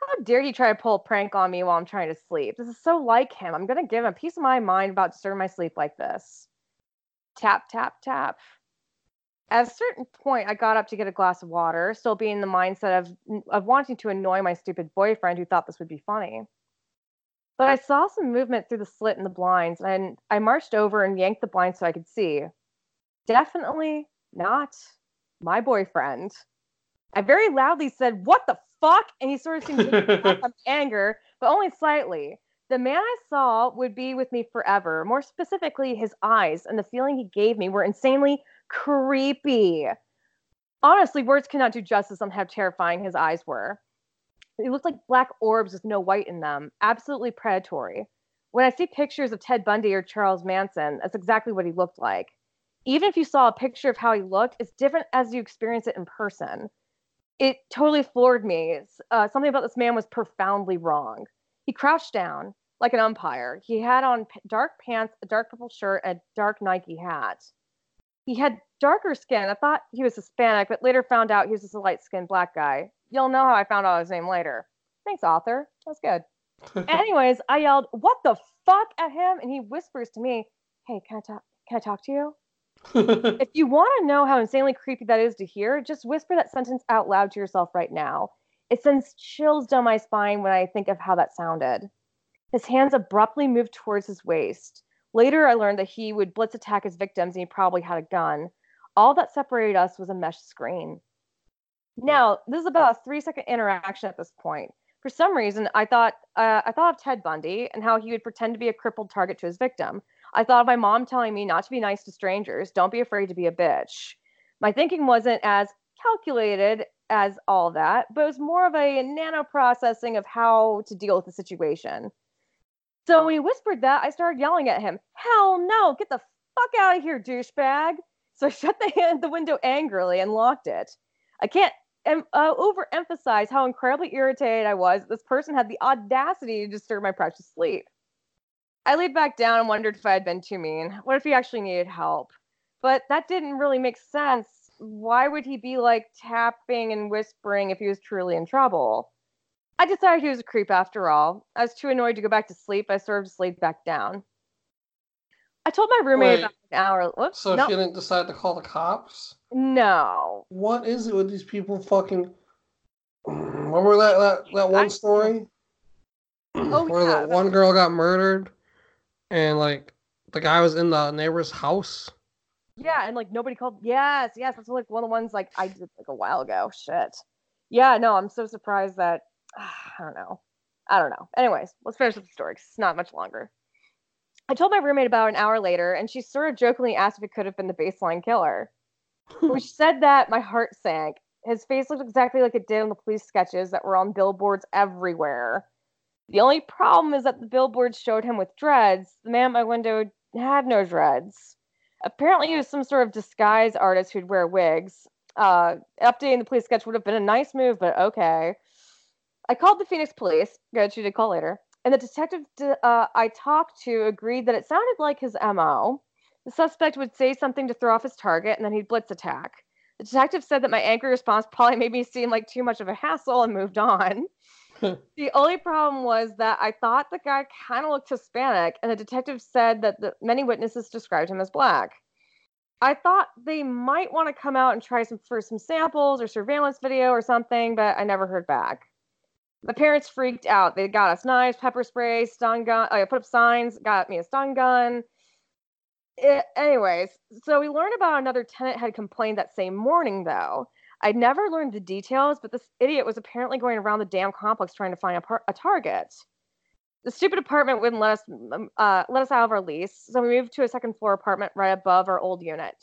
How dare he try to pull a prank on me while I'm trying to sleep? This is so like him. I'm going to give him a piece of my mind about disturbing my sleep like this. Tap, tap, tap. At a certain point, I got up to get a glass of water, still being in the mindset of, of wanting to annoy my stupid boyfriend who thought this would be funny. But I saw some movement through the slit in the blinds, and I marched over and yanked the blinds so I could see. Definitely not my boyfriend. I very loudly said, What the fuck? And he sort of seemed to off anger, but only slightly. The man I saw would be with me forever. More specifically, his eyes and the feeling he gave me were insanely creepy. Honestly, words cannot do justice on how terrifying his eyes were. They looked like black orbs with no white in them, absolutely predatory. When I see pictures of Ted Bundy or Charles Manson, that's exactly what he looked like. Even if you saw a picture of how he looked, it's different as you experience it in person. It totally floored me. Uh, something about this man was profoundly wrong. He crouched down like an umpire. He had on p- dark pants, a dark purple shirt, and a dark Nike hat. He had darker skin. I thought he was Hispanic, but later found out he was just a light skinned black guy. You'll know how I found out his name later. Thanks, author. That's good. Anyways, I yelled, "What the fuck?" at him, and he whispers to me, "Hey, can I talk? Can I talk to you?" If you want to know how insanely creepy that is to hear, just whisper that sentence out loud to yourself right now. It sends chills down my spine when I think of how that sounded. His hands abruptly moved towards his waist. Later, I learned that he would blitz attack his victims and he probably had a gun. All that separated us was a mesh screen. Now, this is about a three second interaction at this point. For some reason, I thought uh, I thought of Ted Bundy and how he would pretend to be a crippled target to his victim. I thought of my mom telling me not to be nice to strangers, don't be afraid to be a bitch. My thinking wasn't as calculated as all that, but it was more of a nano processing of how to deal with the situation. So when he whispered that, I started yelling at him, Hell no, get the fuck out of here, douchebag. So I shut the, the window angrily and locked it. I can't em- uh, overemphasize how incredibly irritated I was this person had the audacity to disturb my precious sleep. I laid back down and wondered if I had been too mean. What if he actually needed help? But that didn't really make sense. Why would he be like tapping and whispering if he was truly in trouble? I decided he was a creep after all. I was too annoyed to go back to sleep. I sort of just laid back down. I told my roommate Wait, about an hour. Whoops, so no, she didn't decide to call the cops? no. What is it with these people fucking remember that that, that one I- story? Oh, Where yeah, that- one girl got murdered and like the guy was in the neighbor's house. Yeah, and like nobody called. Yes, yes, that's like one of the ones like I did like a while ago. Shit. Yeah, no, I'm so surprised that I don't know. I don't know. Anyways, let's finish with the story 'cause it's not much longer. I told my roommate about an hour later, and she sort of jokingly asked if it could have been the baseline killer. when she said that, my heart sank. His face looked exactly like it did in the police sketches that were on billboards everywhere. The only problem is that the billboards showed him with dreads. The man at my window had no dreads. Apparently, he was some sort of disguise artist who'd wear wigs. Uh, updating the police sketch would have been a nice move, but okay. I called the Phoenix police. Good, she did call later. And the detective uh, I talked to agreed that it sounded like his MO. The suspect would say something to throw off his target, and then he'd blitz attack. The detective said that my angry response probably made me seem like too much of a hassle and moved on. the only problem was that I thought the guy kind of looked Hispanic, and the detective said that the, many witnesses described him as black. I thought they might want to come out and try some for some samples or surveillance video or something, but I never heard back. My parents freaked out. They got us knives, pepper spray, stun gun. Oh, I put up signs, got me a stun gun. It, anyways, so we learned about another tenant had complained that same morning, though. I'd never learned the details, but this idiot was apparently going around the damn complex trying to find a, par- a target. The stupid apartment wouldn't let us um, uh, let us out of our lease, so we moved to a second floor apartment right above our old unit.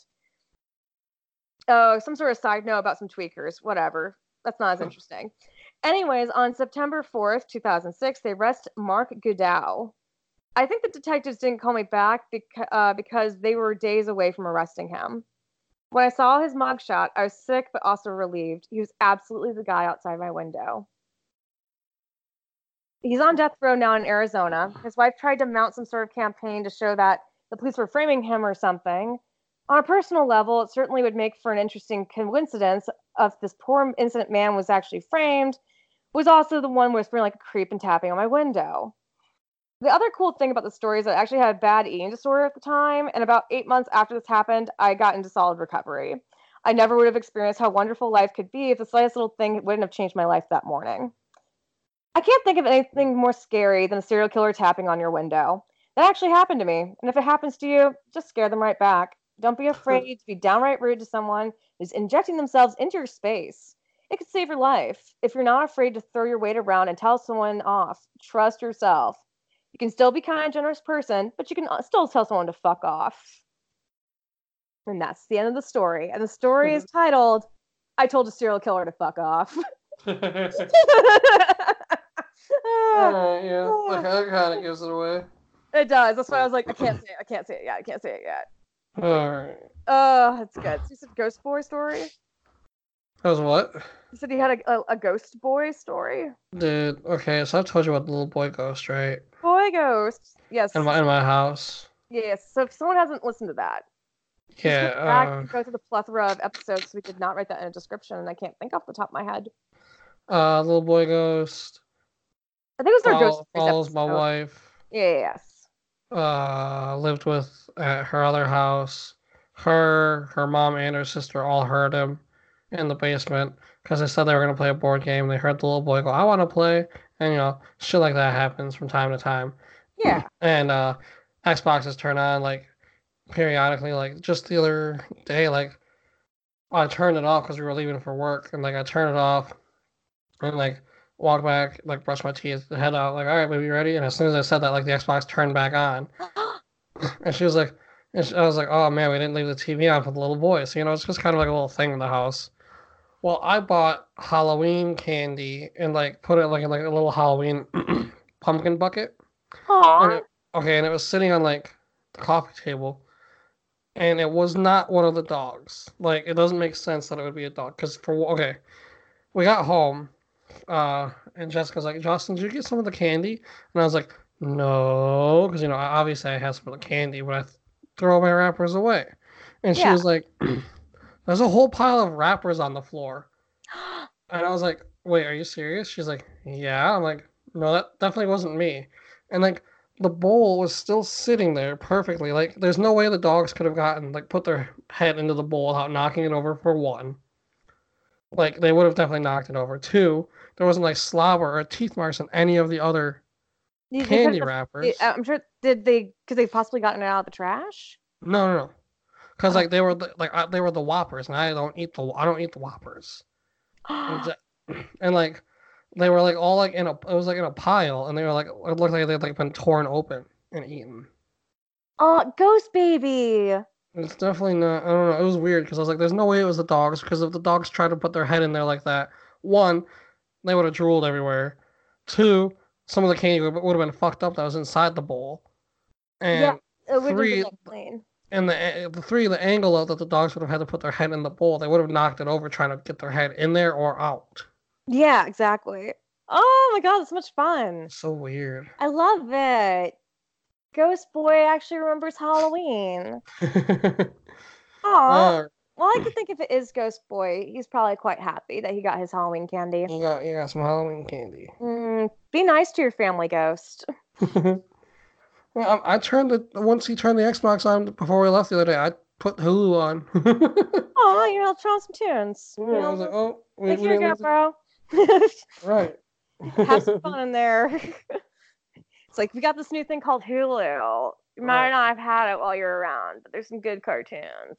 Oh, some sort of side note about some tweakers. Whatever. That's not as interesting. Anyways, on September 4th, 2006, they arrest Mark Goudeau. I think the detectives didn't call me back beca- uh, because they were days away from arresting him. When I saw his mugshot, I was sick but also relieved. He was absolutely the guy outside my window. He's on death row now in Arizona. His wife tried to mount some sort of campaign to show that the police were framing him or something. On a personal level, it certainly would make for an interesting coincidence if this poor innocent man was actually framed, was also the one whispering like a creep and tapping on my window. The other cool thing about the story is that I actually had a bad eating disorder at the time, and about eight months after this happened, I got into solid recovery. I never would have experienced how wonderful life could be if the slightest little thing wouldn't have changed my life that morning. I can't think of anything more scary than a serial killer tapping on your window. That actually happened to me, and if it happens to you, just scare them right back. Don't be afraid to be downright rude to someone who's injecting themselves into your space. It could save your life. If you're not afraid to throw your weight around and tell someone off, trust yourself. You can still be kind generous person, but you can uh, still tell someone to fuck off. And that's the end of the story. And the story is titled I Told a Serial Killer to Fuck Off. Alright, yeah. That kind- of gives it away. It does. That's why I was like, I can't say it. I can't say it yet. I can't say it yet. Alright. Oh, that's good. So you said ghost boy story? That was what? You said he had a, a, a ghost boy story? Dude, okay, so I told you about the little boy ghost, right? Boy ghost. Yes. In my in my house. Yes. So if someone hasn't listened to that, Yeah. go back Uh, go through the plethora of episodes. We did not write that in a description, and I can't think off the top of my head. uh, little boy ghost I think it was our follow- ghost follows my wife. Yes. Uh, lived with at her other house. Her, her mom, and her sister all heard him in the basement because they said they were gonna play a board game. They heard the little boy go, "I want to play," and you know, shit like that happens from time to time. Yeah. and uh Xboxes turn on like periodically like just the other day like I turned it off because we were leaving for work and like I turned it off and like walked back like brush my teeth head out like all right baby you ready and as soon as I said that like the Xbox turned back on and she was like and she, I was like oh man we didn't leave the TV on for the little boy so you know it's just kind of like a little thing in the house well I bought Halloween candy and like put it like in like a little Halloween pumpkin bucket and it, okay, and it was sitting on like the coffee table, and it was not one of the dogs. Like it doesn't make sense that it would be a dog. Cause for okay, we got home, uh, and Jessica's like, Justin, did you get some of the candy? And I was like, no, because you know obviously I had some of the candy, but I th- throw my wrappers away. And she Yeah. was like, there's a whole pile of wrappers on the floor. And I was like, wait, are you serious? She's like, yeah. I'm like, no, that definitely wasn't me. And like, the bowl was still sitting there perfectly. Like, there's no way the dogs could have gotten, like, put their head into the bowl without knocking it over for one. Like, they would have definitely knocked it over. Two, there wasn't, like, slobber or teeth marks on any of the other You- candy wrappers. I'm sure. Did they? Because they possibly gotten it out of the trash. No, no, no. Because, Oh. like, they were, the, like, I, they were the Whoppers, and I don't eat the, I don't eat the Whoppers. And, and like they were like all like in a it was like in a pile, and they were like it looked like they'd like been torn open and eaten. Oh, ghost baby. It's definitely not. I don't know. It was weird because I was like, "There's no way it was the dogs." Because if the dogs tried to put their head in there like that, one, they would have drooled everywhere. Two, some of the candy would would have been fucked up that was inside the bowl. And Yeah, It would Three- have been clean. And the the three, the angle of that the dogs would have had to put their head in the bowl, they would have knocked it over trying to get their head in there or out. Yeah, exactly. Oh my god, it's so much fun. So weird. I love it. Ghost Boy actually remembers Halloween. Oh, uh, well, I could think if it is Ghost Boy, he's probably quite happy that he got his Halloween candy. you got you got some Halloween candy. Mm, be nice to your family, Ghost. well, I, I turned the once he turned the Xbox on before we left the other day. I put Hulu on. Oh, you know, throw on some tunes. you Yeah, I was like, oh, we, like, we here you go, bro. right. Have some fun in there. it's like we got this new thing called Hulu. You might Right. not have had it while you're around, but there's some good cartoons.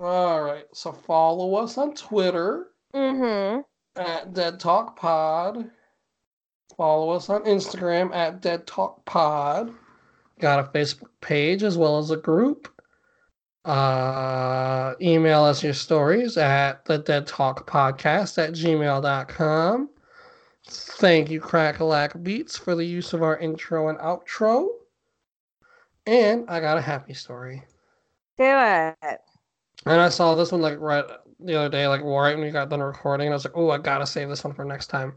All right. So follow us on Twitter Mm-hmm. at Dead Talk Pod. Follow us on Instagram at Dead Talk Pod. Got a Facebook page as well as a group. Uh, email us your stories at the Dead Talk Podcast at gmail.com. Thank you, Crackalack Beats, for the use of our intro and outro. And I got a happy story. Do it. And I saw this one like right the other day, like right when we got done recording. And I was like, "Oh, I gotta save this one for next time,"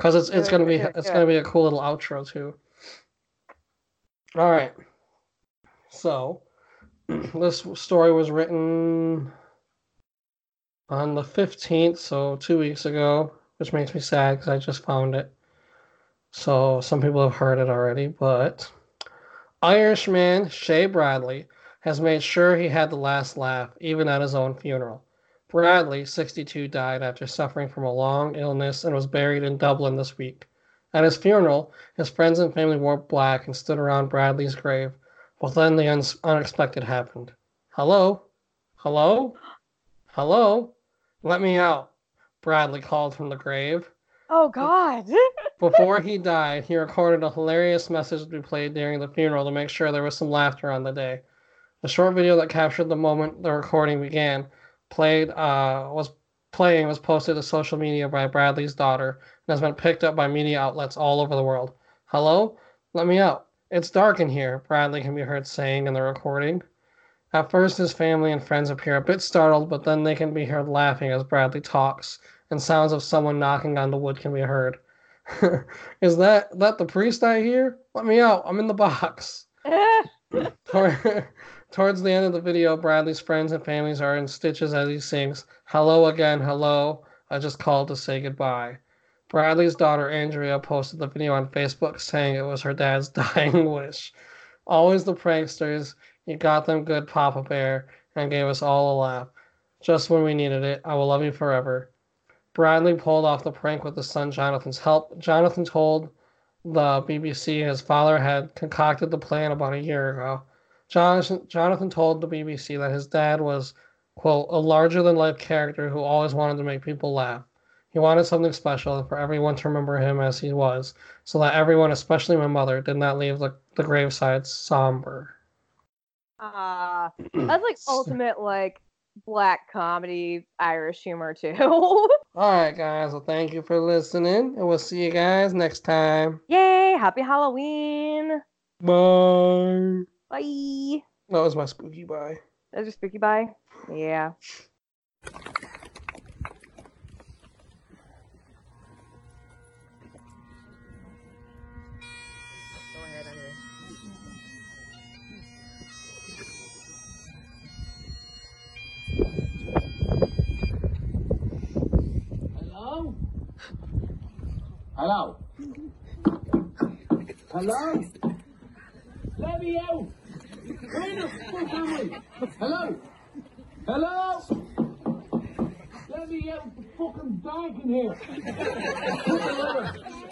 because it's it's gonna be it's gonna be a cool little outro too. All right. So this story was written on the fifteenth, so two weeks ago, which makes me sad because I just found it. So some people have heard it already, but Irishman Shay Bradley has made sure he had the last laugh, even at his own funeral. Bradley, 62, died after suffering from a long illness and was buried in Dublin this week. At his funeral, his friends and family wore black and stood around Bradley's grave. But then the un- unexpected happened. Hello? Hello? Hello? Let me out, Bradley called from the grave. Oh God. Before he died, he recorded a hilarious message to be played during the funeral to make sure there was some laughter on the day. The short video that captured the moment the recording began played uh, was playing was posted to social media by Bradley's daughter and has been picked up by media outlets all over the world. Hello? Let me out. It's dark in here, Bradley can be heard saying in the recording. At first, his family and friends appear a bit startled, but then they can be heard laughing as Bradley talks, and sounds of someone knocking on the wood can be heard. Is that that the priest I hear? Let me out. I'm in the box. Tor- Towards the end of the video, Bradley's friends and families are in stitches as he sings, Hello again, hello. I just called to say goodbye. Bradley's daughter Andrea posted the video on Facebook saying it was her dad's dying wish. Always the pranksters. You got them good, Papa Bear, and gave us all a laugh. Just when we needed it. I will love you forever. Bradley pulled off the prank with his son Jonathan's help. Jonathan told the BBC his father had concocted the plan about a year ago. Jonathan, Jonathan told the BBC that his dad was, quote, a larger than life character who always wanted to make people laugh. He wanted something special for everyone to remember him as he was, so that everyone, especially my mother, did not leave the, the graveside somber. Ah, that's like ultimate like black comedy Irish humor too. All right, guys. Well, thank you for listening, and we'll see you guys next time. Yay! Happy Halloween. Bye. Bye. That was my spooky bye. That was your spooky bye. Yeah. Go ahead, Andre. Hello? Hello? Hello? Let me out! Hello? Hello? Let me out the fucking bag in here.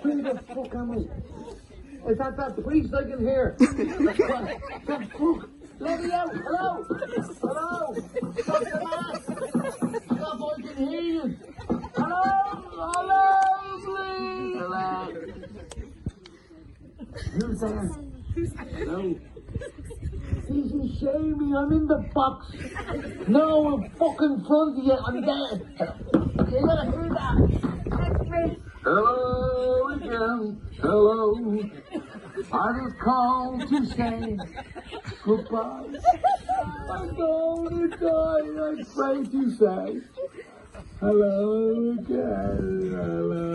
Who the fuck am I? Is that that priest I can hear? that fuck. Let me out. Hello? Hello? Stop the I can hear you. Hello? Hello, please. Hello? Who's there? Hello? Easy shaming, I'm in the box. No, I'm fucking frontier, I'm dead. You gotta hear that. Hello again, hello. I just called to say goodbye. I'm going to die, I pray to say. Hello again, hello.